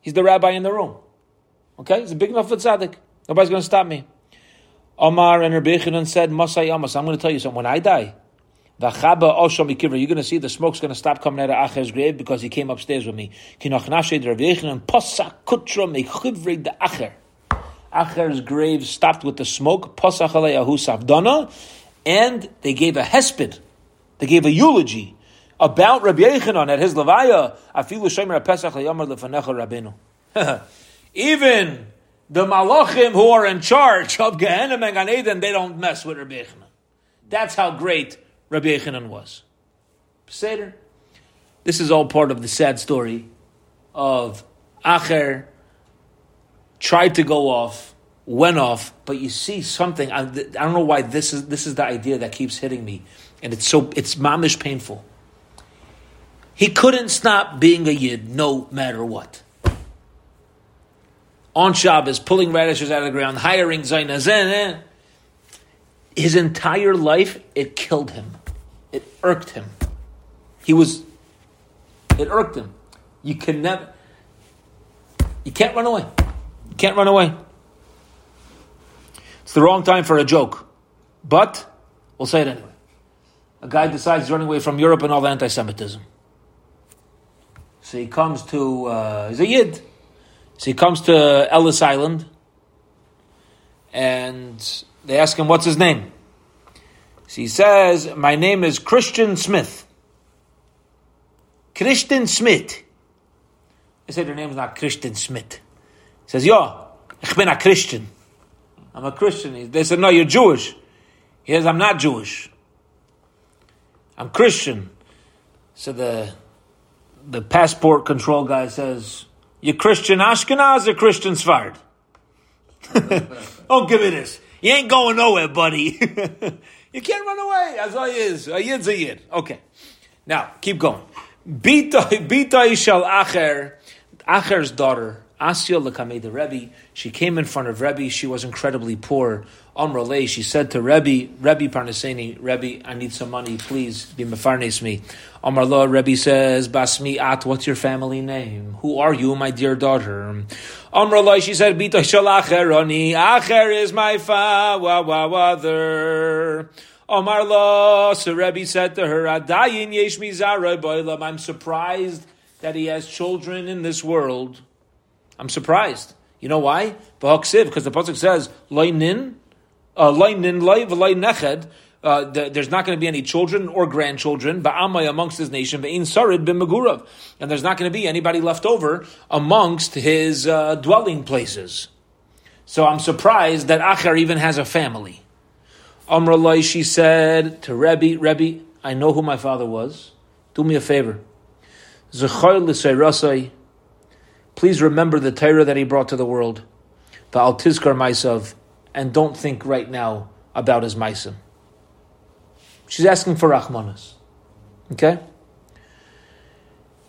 S1: He's the rabbi in the room. Okay? He's a big enough of a tzaddik. Nobody's going to stop me. Omar and Rabbi Yochanan said, Masay Amos, I'm going to tell you something. When I die, V'chaba osham. You're going to see the smoke's going to stop coming out of Acher's grave because he came upstairs with me. Acher's grave stopped with the smoke. Aleyahu savdana, and they gave a hesped. They gave a eulogy about Rabbi Yochanan at his levaya. Afilu shemer pesach leyamar lefanecha rabenu. Even the malachim who are in charge of Gehenna and Gan Eden, they don't mess with Rabbi Yochanan. That's how great Rabbi Yechanan was. Seder. This is all part of the sad story of Acher tried to go off, went off, but you see something. I, I don't know why this is this is the idea that keeps hitting me, and it's so it's mamish painful. He couldn't stop being a yid no matter what. On Shabbos, pulling radishes out of the ground, hiring Zainazen. Eh? His entire life, it killed him. It irked him. He was, it irked him. You can never, you can't run away. You can't run away. It's the wrong time for a joke. But, we'll say it anyway. A guy decides he's running away from Europe and all the anti Semitism. So he comes to, uh, he's a Yid. So he comes to Ellis Island and they ask him, what's his name? So he says, my name is Christian Smith. Christian Smith. They say their name is not Christian Smith. He says, ja, ich bin a Christian. I'm a Christian. They said, no, you're Jewish. He says, I'm not Jewish. I'm Christian. So the the passport control guy says, you Christian Ashkenaz or Christian Sfard? Don't oh, give me this. You ain't going nowhere, buddy. you can't run away. As I is. A yid's a yid. Okay. Now, keep going. Bita shall Acher, Acher's daughter, Asya Lakameh the Rebbe, she came in front of Rebbe. She was incredibly poor. Amrale, she said to Rebbe, Rebbe Parnaseni, Rebbe, I need some money, please be mefarnes me. Amrla, Rebbe says, Basmi At, what's your family name? Who are you, my dear daughter? Amrala, she said, Bita shall Acher, is my fa, wa la, so Rebbe said to her, Adayin yesh mizara. I'm surprised that he has children in this world. I'm surprised. You know why? Because the pasuk says, Loinin, uh, Loinin loy v'loy neched. Uh, th- there's not going to be any children or grandchildren, amongst his nation, sarid bin. And there's not going to be anybody left over amongst his uh, dwelling places. So I'm surprised that Acher even has a family. Amralai, she said to Rebbe, Rebbe, I know who my father was. Do me a favor. Please remember the Torah that he brought to the world. the tizkar maisav. And don't think right now about his maisim. She's asking for rachmanas. Okay?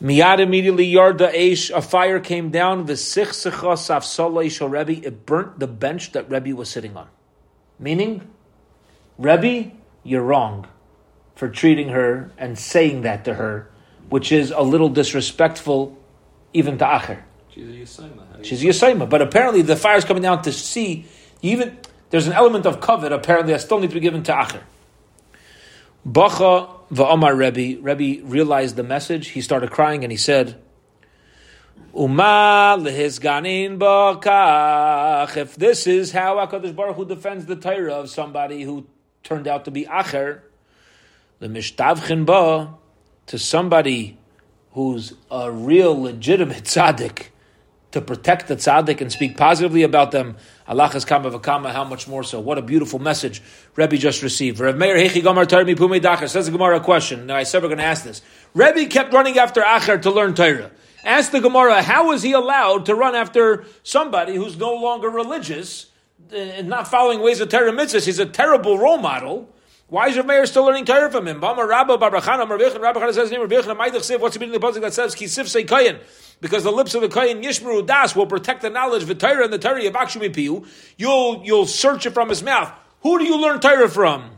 S1: Miyad immediately yarda eish, a fire came down, v'sichsecha safsalei shel Rebbe, it burnt the bench that Rebbe was sitting on. Meaning, Rebbe, you're wrong for treating her and saying that to her, which is a little disrespectful even to Acher.
S2: She's a Yisayma. How do you-
S1: She's Yisayma, but apparently the fire is coming down to see, even, there's an element of covet, apparently that still needs to be given to Acher. Bacha va'amar Rebbe, Rebbe realized the message, he started crying and he said, Uma lehisganin bakach. If this is how HaKadosh Baruch Hu defends the Torah of somebody who turned out to be Acher, lemishtavchin ba, to somebody who's a real legitimate tzaddik, to protect the tzaddik and speak positively about them. Allah has kama how much more so? What a beautiful message Rebbe just received. Rav Meir Hechi Gomar Torah Mipumei Dacher says the Gemara a question. Now I said we're going to ask this. Rebbe kept running after Acher to learn Torah. Ask the Gemara, how is he allowed to run after somebody who's no longer religious uh, and not following ways of Torah mitzvahs? He's a terrible role model. Why is Rav Meir still learning Torah from him? Bama Rabba Barachana Marbichan Rabbi says name Marbichan Maidach Siv. What's the meaning of the pasuk that says Kisif say? Because the lips of the Kayin Yishmeru Das will protect the knowledge of the Torah and the Torah Yavakshu Mipiu. You'll you'll search it from his mouth. Who do you learn Torah from?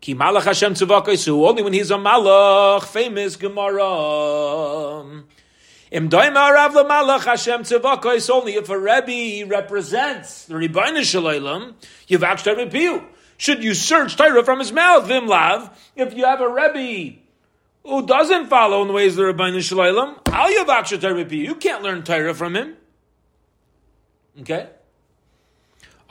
S1: Ki Malach Hashem Tzavakaisu. Only when he's a Malach. Famous Gemara. Im Daimar Rav Malach Hashem Tzavakais. Only if a Rebbe represents the Rebbeinu Shalaylam. Yavakshu Mipiu. Should you search Torah from his mouth, Vimlav? If you have a Rebbe who doesn't follow in the ways of the Rabbeinu Shalom, Al Yavaksha Torah you can't learn Torah from him. Okay?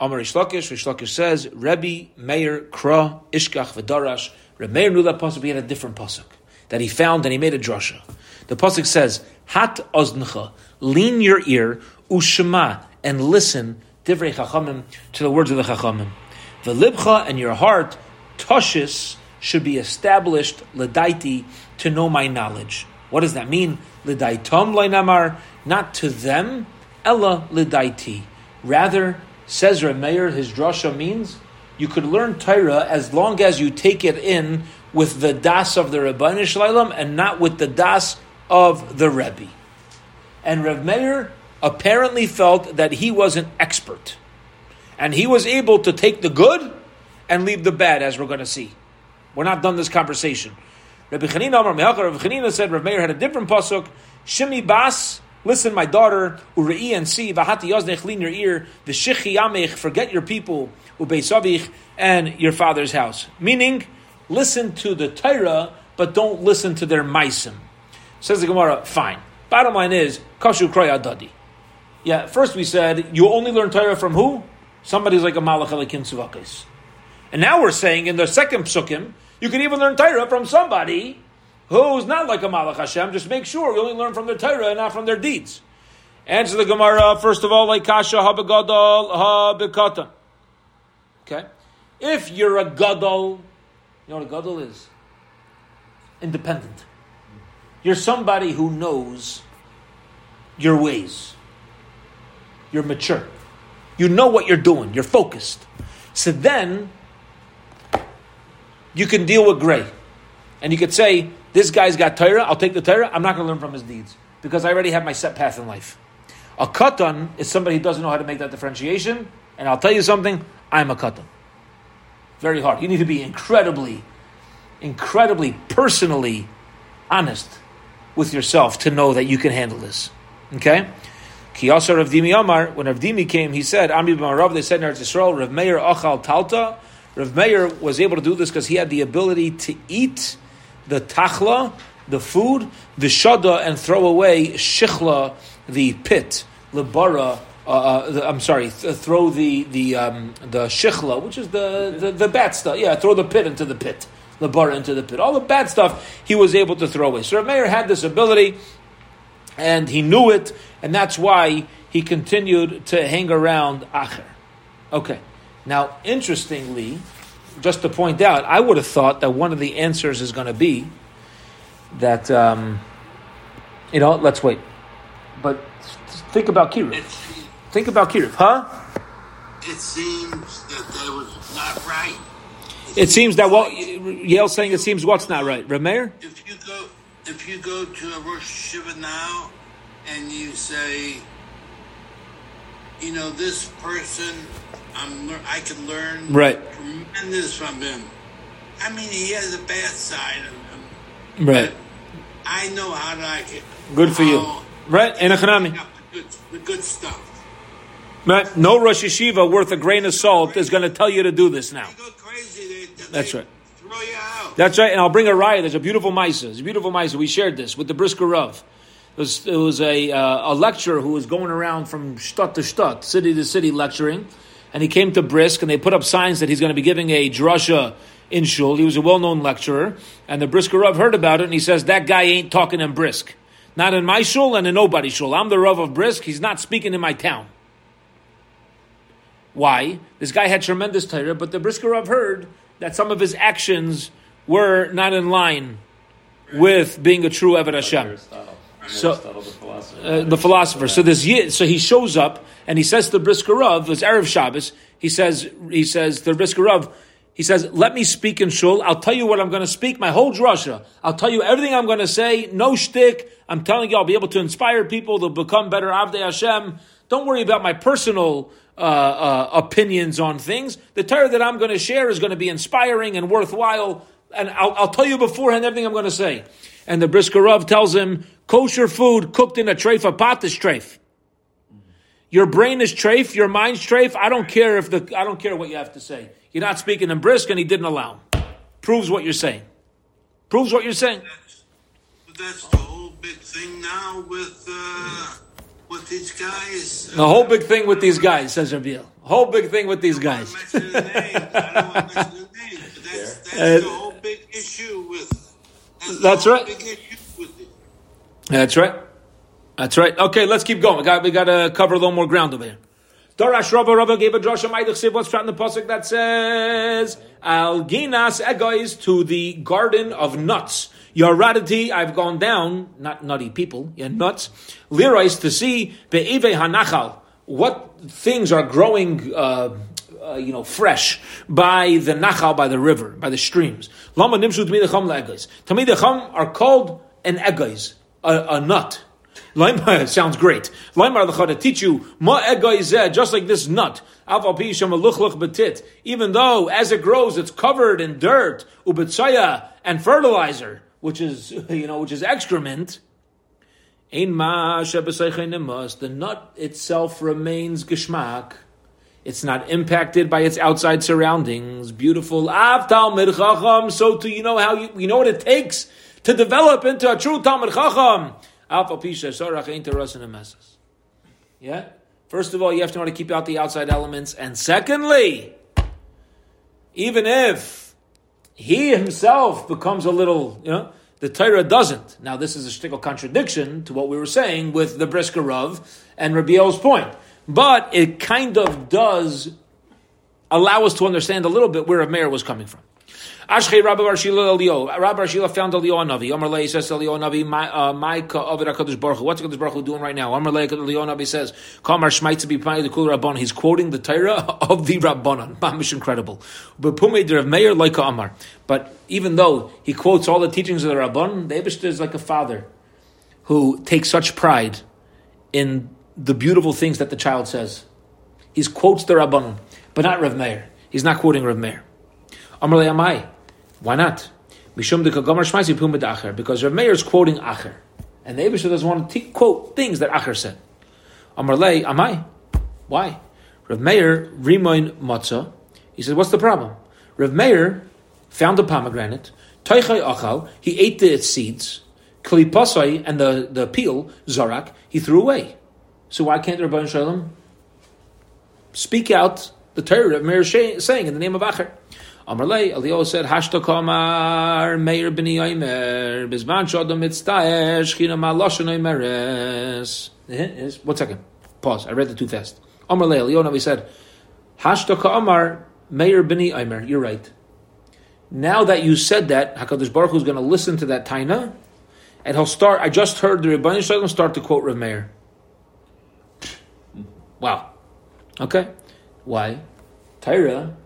S1: Amar Rish Lakish, says, Rebbe Meir Kra Ishkach V'darash. Rebbe Meir knew that pasuk, he had a different pasuk that he found and he made a drasha. The pasuk says, Hat ozncha, lean your ear, ushema, and listen, divrei chachamim, to the words of the chachamim. The libcha and your heart, toshis, should be established, ledaiti, to know my knowledge. What does that mean? Ledaitom leinamar, not to them, ella ledaiti. Rather, says Remeir, his drasha means you could learn Torah as long as you take it in with the das of the Rebbeinu Shalom and not with the das of the Rebbe. And Rev Meir apparently felt that he was an expert. And he was able to take the good and leave the bad, as we're going to see. We're not done this conversation. Rabbi Chanina Amar Me'achar, Rabbi Chanina said Rav Meir had a different pasuk. Shimi Bas, listen, my daughter, Urei and see, Vahati Yaznech, lean your ear, Vishichi Yamech, forget your people, Ubeisavich, and your father's house. Meaning, listen to the Torah, but don't listen to their maisim. Says the Gemara, fine. Bottom line is, Kashu Kroy Adadi. Yeah, first we said, you only learn Torah from who? Somebody's like a Malach Elikim Tzuvakis. And now we're saying in the second psukim, you can even learn Torah from somebody who's not like a Malach Hashem. Just make sure you only learn from their Torah and not from their deeds. Answer the Gemara, first of all, like Kasha Habagadol Habikatan. Okay? If you're a Gadol, you know what a Gadol is? Independent. You're somebody who knows your ways. You're mature. You know what you're doing. You're focused. So then, you can deal with gray. And you could say, this guy's got Torah, I'll take the Torah, I'm not going to learn from his deeds. Because I already have my set path in life. A katan is somebody who doesn't know how to make that differentiation. And I'll tell you something, I'm a katan. Very hard. You need to be incredibly, incredibly personally honest with yourself to know that you can handle this. Okay? Kiyasa Rav Dimi Amar, when Rav Dimi came, he said, Ami Rav, they said in Eretz Yisrael, Rav Meir Achal Talta. Rav Meir was able to do this because he had the ability to eat the tachla, the food, the shada, and throw away shichla, the pit, lebara. Uh, uh, the, I'm sorry. Th- throw the the um, the shichla, which is the, the the bad stuff. Yeah, throw the pit into the pit, lebara into the pit. All the bad stuff he was able to throw away. So Rav Meir had this ability, and he knew it, and that's why he continued to hang around Acher. Okay. Now, interestingly, just to point out, I would have thought that one of the answers is going to be that, um, you know, let's wait. But think about Kiruv.
S3: It,
S1: Think about Kiruv, huh?
S3: it seems that that was not right.
S1: It seems that what Yale's saying. It seems what's not right. Rameir.
S3: If you go, if you go to a Rosh Shiva now and you say, you know, this person, I'm I can learn
S1: Right.
S3: tremendous from him. I mean, he has a bad side of him.
S1: Right.
S3: I know how to like it.
S1: Good for you. Right. And a.
S3: The good, the good stuff.
S1: Right. No Rosh Yeshiva worth a grain of salt is going to tell you to do this now.
S3: You go crazy, they, they
S1: That's right.
S3: Throw you out.
S1: That's right, and I'll bring a riot. There's a beautiful Misa. It's a beautiful Misa. We shared this with the Brisker Rav. It was, it was a, uh, a lecturer who was going around from shtut to shtut, city to city, lecturing. And he came to Brisk, and they put up signs that he's going to be giving a drasha in Shul. He was a well known lecturer. And the Brisker Rav heard about it, and he says, That guy ain't talking in Brisk. Not in my Shul and in nobody's Shul. I'm the Rav of Brisk. He's not speaking in my town. Why? This guy had tremendous Torah, but the Brisker Rav heard that some of his actions were not in line with being a true Eved Hashem. So-
S2: the philosopher.
S1: Uh, the philosopher. So this so he shows up and he says to the Brisker Rav, it's Erev Shabbos, he says, he says to the Brisker Rav, he says, let me speak in shul. I'll tell you what I'm going to speak, my whole drasha. I'll tell you everything I'm going to say, no shtick. I'm telling you, I'll be able to inspire people to become better Avdei Hashem. Don't worry about my personal uh, uh, opinions on things. The Torah that I'm going to share is going to be inspiring and worthwhile. And I'll, I'll tell you beforehand everything I'm going to say. And the Brisker Rav tells him, kosher food cooked in a treif, a pot is treif. Your brain is treif, your mind's treif. I don't care if the I don't care what you have to say. You're not speaking in Brisk, and he didn't allow him. Proves what you're saying. Proves what you're saying.
S3: That's, that's the whole big thing now with uh, with these guys.
S1: The whole big thing with these guys, says Rabiel. Whole big thing with these guys.
S3: don't wanna mention the names. I don't want to mention the names, that's, that's the whole big issue with. That's, the
S1: That's
S3: whole
S1: right.
S3: Big issue with it.
S1: That's right. That's right. Okay, let's keep going. We got we got to cover a little more ground over here. Darash Rava Rava gave a drasha Maidach. What's found in the pasuk that says Al Ginas Egois to the garden of nuts. Yaradati, I've gone down, not nutty people, yeah, nuts. Lirais to see Be'eve Hanachal. What things are growing uh, uh, you know, fresh by the nachal, by the river, by the streams. Lama nimshu tamidacham le'egais. Tamidacham are called an egais, a, a nut. Laimar sounds great. L'cha to teach you ma just like this nut. Even though as it grows, it's covered in dirt, ubetzaya and fertilizer, which is you know which is excrement. The nut itself remains geschmack. It's not impacted by its outside surroundings. Beautiful. Av Talmid Chacham. So to you know how you, you know what it takes to develop into a true Talmid Chacham. Yeah? First of all, you have to know how to keep out the outside elements. And secondly, even if he himself becomes a little, you know, the Torah doesn't. Now, this is a shtickle contradiction to what we were saying with the Brisker Rav and Rabiel's point. But it kind of does allow us to understand a little bit where a mayor was coming from. Ashkei Rabbi Barshila Elio. Rabbi Barshila found Elio Navi. Amar Lei says Elio Navi, my uh, my Ovid Hakadosh Baruch Hu. What's Hakadosh Baruch Hu doing right now? Amar Lei Elio Navi says, Kamar Shmaitz be the Kul Rabban. He's quoting the Torah of the Rabbanon. Mamish incredible. But Pumei Rav Meir like Amar. But even though he quotes all the teachings of the Rabban, the Eibushter is like a father who takes such pride in the beautiful things that the child says. He quotes the Rabbanon, but not Rav Meir. He's not quoting Rav Meir. Amar Amai. Why not? Because Rav Meir is quoting Acher. And the Abishah doesn't want to quote things that Acher said. Amar Le Amai. Why? Rav Meir Rimoin Matzah. He said, what's the problem? Rav Meir found a pomegranate. Taichai Achal. He ate the, its seeds. Klipasai and the, the peel, Zarak, he threw away. So why can't Rabban Shalom speak out the Torah that Meir is saying in the name of Acher? Amar Lei, Eliyahu said, Hashta kamar Meir b'ni Yomer, bizman shodom mitztaer, shchina maloshan Yomeres. Eh, one second. Pause. I read it too fast. Amar Lei, Eliyahu Navi said, Hashta kamar Meir b'ni Yomer. You're right. Now that you said that, HaKadosh Baruch Hu is going to listen to that taina, and he'll start, I just heard the Rebbeinu Shalom start to quote Rav Meir. Wow. Okay. Why? Tyra.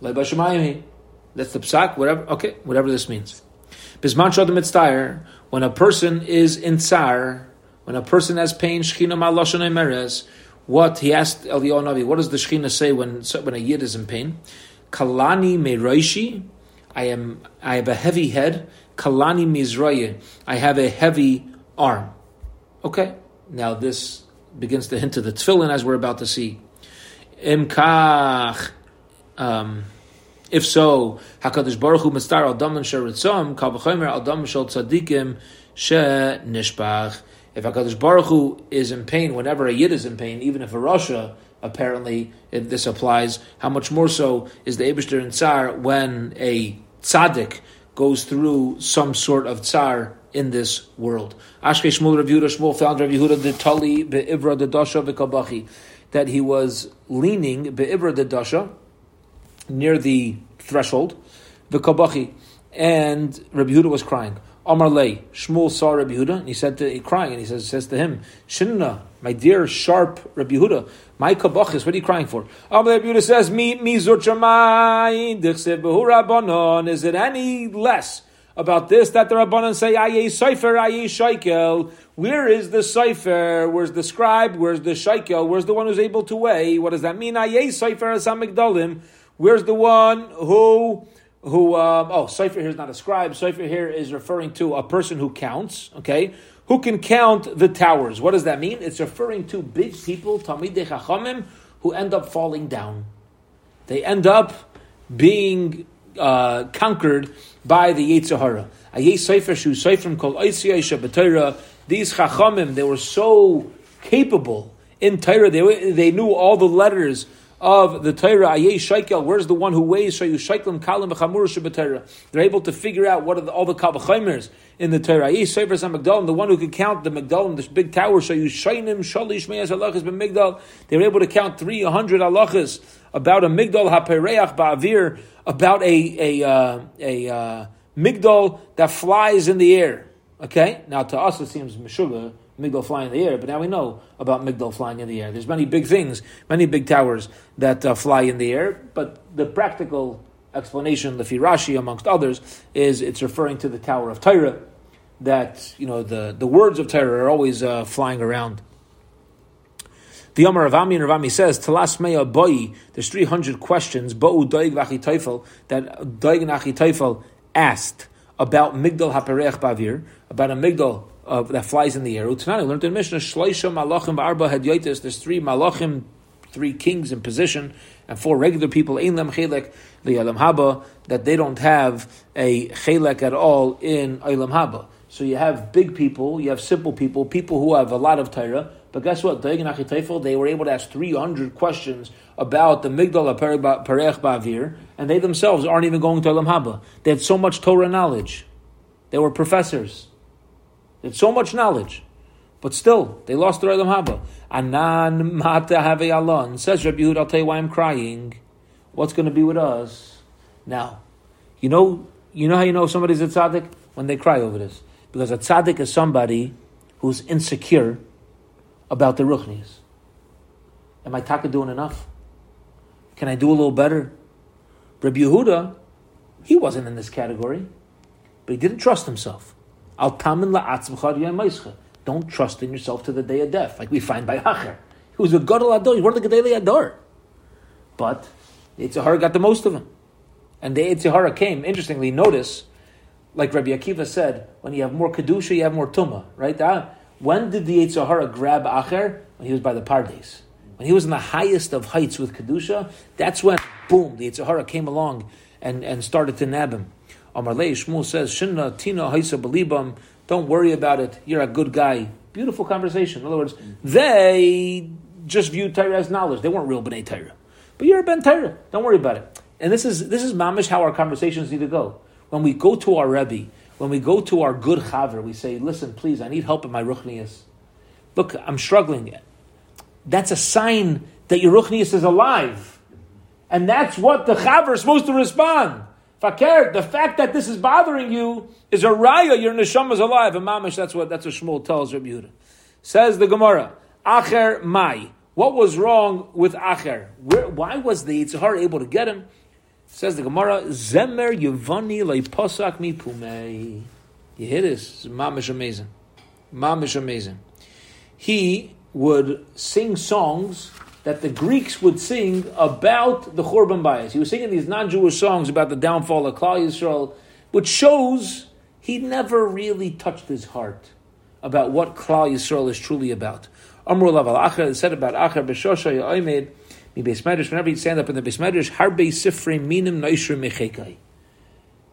S1: That's the psak, whatever. Okay, whatever this means. Bisman Shadam Mitztayr, when a person is in tsar, when a person has pain, Shechina Malashon Emeres, what he asked Eliyahu Navi, what does the Shechina say when when a yid is in pain? Kalani Meroishi, I am I have a heavy head. Kalani Mizraya, I have a heavy arm. Okay, now this begins to hint to the tefillin as we're about to see. Imkach. Um, if so, Hakadosh Baruch Hu Mistar Al Daman Sheritzom Kal V'Chomer Al Daman Shel Tzadikim She Nishpach. If Hakadosh Baruch Hu is in pain, whenever a yid is in pain, even if a rasha, apparently if this applies, how much more so is the Eibushter in Tsar when a tzaddik goes through some sort of tsar in this world. Ashke Shmuel Rav Yehuda Shmuel found Rav Yehuda the Tali be'ivra the dasha v'kabachi that he was leaning be'ivra the dasha near the threshold, the kabachi, and Rabbi Yehuda was crying. Amar lei, Shmuel saw Rabbi Yehuda, and he said to he crying, and he says says to him, Shinna, my dear sharp Rabbi Yehuda, my kabachis, what are you crying for? Amar Rabbi Yehuda says, Mi mi rabbanon. Is it any less? About this, that the Rabbanon say, Aye Seifer, Aye Shaikel. Where is the Seifer? Where's the scribe? Where's the Shaikel? Where's the one who's able to weigh? What does that mean? Aye Seifer, Asamigdalim. Where's the one who who um, oh Sefer here is not a scribe. Sefer here is referring to a person who counts. Okay, who can count the towers? What does that mean? It's referring to big people, Talmidei Chachamim, who end up falling down. They end up being uh, conquered by the Yetzer Hara. These Chachamim, they were so capable in Torah. They, they knew all the letters of the Torah, Ayeh Shaikel, where's the one who weighs Shayu Kalim? They're able to figure out what are the, all the Kabachimers in the Torah. Ayeh Sefer Magdalim, the one who can count the Magdalim, this big tower, Shayu Shainim Shalish Meyas Halachas Migdal. They were able to count 300 halachas about a Migdal HaPereach Ba'avir, about a, a, uh, a uh, Migdal that flies in the air. Okay? Now to us it seems Meshuggah Migdal flying in the air, but now we know about Migdal flying in the air. There's many big things, many big towers that uh, fly in the air, but the practical explanation, the Firashi amongst others, is it's referring to the Tower of Tyre, that, you know, the, the words of Tyre are always uh, flying around. The Yomar Ravami and Ravami says, Talas Meya Boi, there's 300 questions, Bo'u Doig Vachi Teufel, that Doig Vachi Teufel asked about Migdal HaPerech Bavir, about a Migdal that flies in the air. Utanani learned in Mishnah Shloisha Malachim Arba Hadyotis. There's three Malachim, three kings in position, and four regular people. Ein Lem Li'Olam Haba that they don't have a Chelek at all in Olam Haba. So you have big people, you have simple people, people who have a lot of Torah. But guess what? They were able to ask 300 questions about the Migdal Perech Bavir, and they themselves aren't even going to Olam Haba. They had so much Torah knowledge. They were professors. Had so much knowledge. But still, they lost their Olam Haba. Anan mata have alon. Says Rabbi Yehud, I'll tell you why I'm crying. What's going to be with us? Now, you know, you know how you know somebody's a tzaddik? When they cry over this. Because a tzaddik is somebody who's insecure about the ruchnis. Am I taka doing enough? Can I do a little better? Rabbi Yehuda, he wasn't in this category, but he didn't trust himself. Al tamin Don't trust in yourself to the day of death, like we find by Hacher. He was a gadol ador. He was one of the gedolei ador. But the Yetzer Hara got the most of him, and the Yetzer Hara came. Interestingly, notice, like Rabbi Akiva said, when you have more kedusha, you have more tuma. Right? Uh, when did the Yetzer Hara grab Acher? When he was by the Pardes. When he was in the highest of heights with kedusha, that's when boom, the Yetzer Hara came along and, and started to nab him. Amarlei Shmuel says, Shinna Tina Haisa Belibam, don't worry about it, you're a good guy. Beautiful conversation. In other words, they just viewed Torah as knowledge. They weren't real B'nai Torah. But you're a Ben Torah. Don't worry about it. And this is this is mamish how our conversations need to go. When we go to our Rebbe, when we go to our good chaver, we say, listen, please, I need help in my ruchnias. Look, I'm struggling. That's a sign that your ruchnias is alive. And that's what the chaver is supposed to respond. Fakir, the fact that this is bothering you is a raya, your neshama is alive. And mamish, that's what, that's what Shmuel tells Rabbi Yehuda. Says the Gemara, Acher Mai. What was wrong with Acher? Where, why was the Yitzhar able to get him? Says the Gemara, Zemer Yevani le posak mi pumei. You hear this? Mamish amazing. Mamish amazing. He would sing songs that the Greeks would sing about the Churban Bayis. He was singing these non-Jewish songs about the downfall of Klal Yisrael, which shows he never really touched his heart about what Klal Yisrael is truly about. Amrul Laval Acher said about Acher B'Shosha Yoimed Mi Beis. Whenever he'd stand up in the Beis Medrash, Harbe Sifrei Minim Noishrim Mechekai.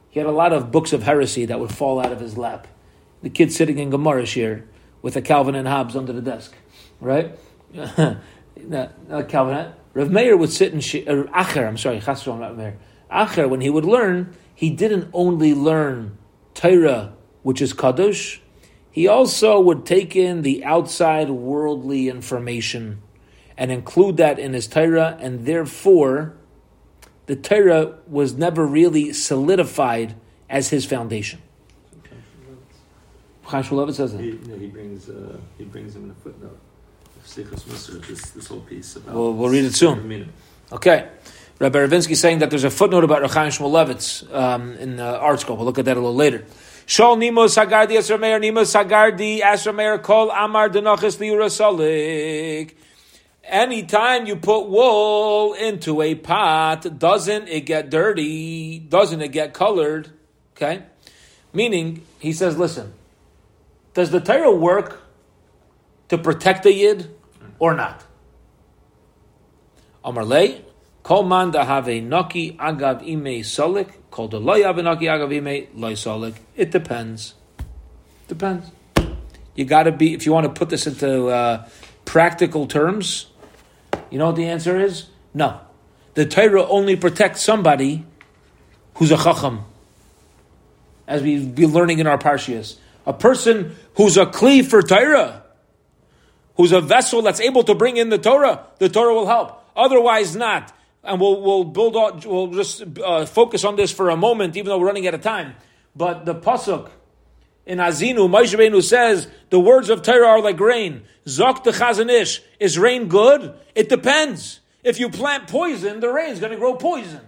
S1: He had a lot of books of heresy that would fall out of his lap. The kid sitting in Gemara here with a Calvin and Hobbes under the desk, right? not, not Calvin. Rav Meir would sit in shi- or Acher. I'm sorry, Chasron Rav Meir. Acher, when he would learn, he didn't only learn Torah, which is Kadosh. He also would take in the outside worldly information and include that in his Torah, and therefore, the Torah was never really solidified as his foundation. Chaim says that.
S2: He, know, he brings uh, he brings him in a footnote. This whole piece about.
S1: We'll- we'll read it soon. Okay. Rabbi Ravinsky saying that there's a footnote about Rechaim Shmulevitz um, in the art school. We'll look at that a little later. Shol Nimo Sagardi Nimo Sagardi Kol Amar Liura. Anytime you put wool into a pot, doesn't it get dirty? Doesn't it get colored? Okay? Meaning, he says, listen, does the Torah work to protect the Yid or not? Amarle, kol man da have naki agav ime solik, kol da loy have naki agav ime loy solik. It depends. Depends. You got to be if you want to put this into uh, practical terms. You know what the answer is? No. The Torah only protects somebody who's a chacham, as we've been learning in our parshias. A person who's a kli for Torah, who's a vessel that's able to bring in the Torah, the Torah will help. Otherwise, not. And we'll, we'll build we'll just uh, focus on this for a moment, even though we're running out of time. But the pasuk in Azinu, Moshe Rabbeinu says the words of Torah are like rain. Zok the Chazanish is rain good? It depends. If you plant poison, the rain's going to grow poison.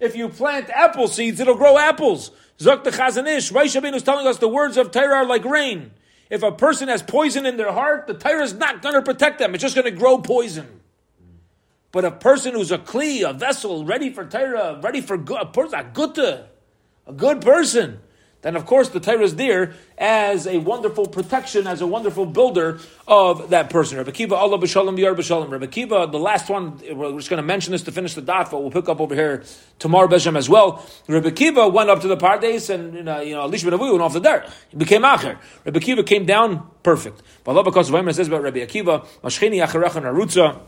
S1: If you plant apple seeds, it'll grow apples. Zok the Chazanish. Moshe Rabbeinu is telling us the words of Torah are like rain. If a person has poison in their heart, the Torah is not going to protect them. It's just going to grow poison. But a person who's a kli, a vessel, ready for Torah, ready for good, a person, a gutta, a good person, then of course the Torah is there as a wonderful protection, as a wonderful builder of that person. Rabbi Kiva, Allah b'shalom, yar b'shalom. Rabbi Kiva, the last one, we're just going to mention this to finish the daf, but we'll pick up over here tomorrow, Beshem as well. Rabbi Kiva went up to the Pardes and, you know, you know went off the dirt. He became Acher. Rabbi Kiva came down perfect. But Allah, because of it says about Rabbi Akiva, Mashchini acharecha narutza,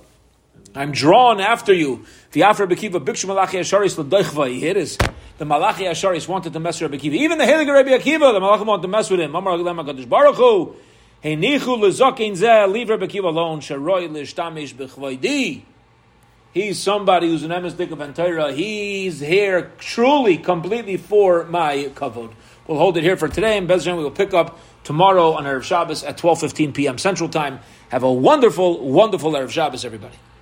S1: I'm drawn after you. The Afra Bekiva Bikshu Malachi Asharis L'doichva. Hear this? The Malachi Asharis wanted to mess with Rabbi Akiva. Even the Heilige Rabbi Akiva, the Malachim wanted to mess with him. Amar Aglam HaKadosh Baruch Hu. Heinichu L'zokin Zeh. Leave Rabbi Akiva alone. Sharoi. He's somebody who's an emisdik of Antira. He's here truly, completely for my kavod. We'll hold it here for today, and Bezran we will pick up tomorrow on Erev Shabbos at 12.15 p.m. Central Time. Have a wonderful, wonderful Erev Shabbos, everybody.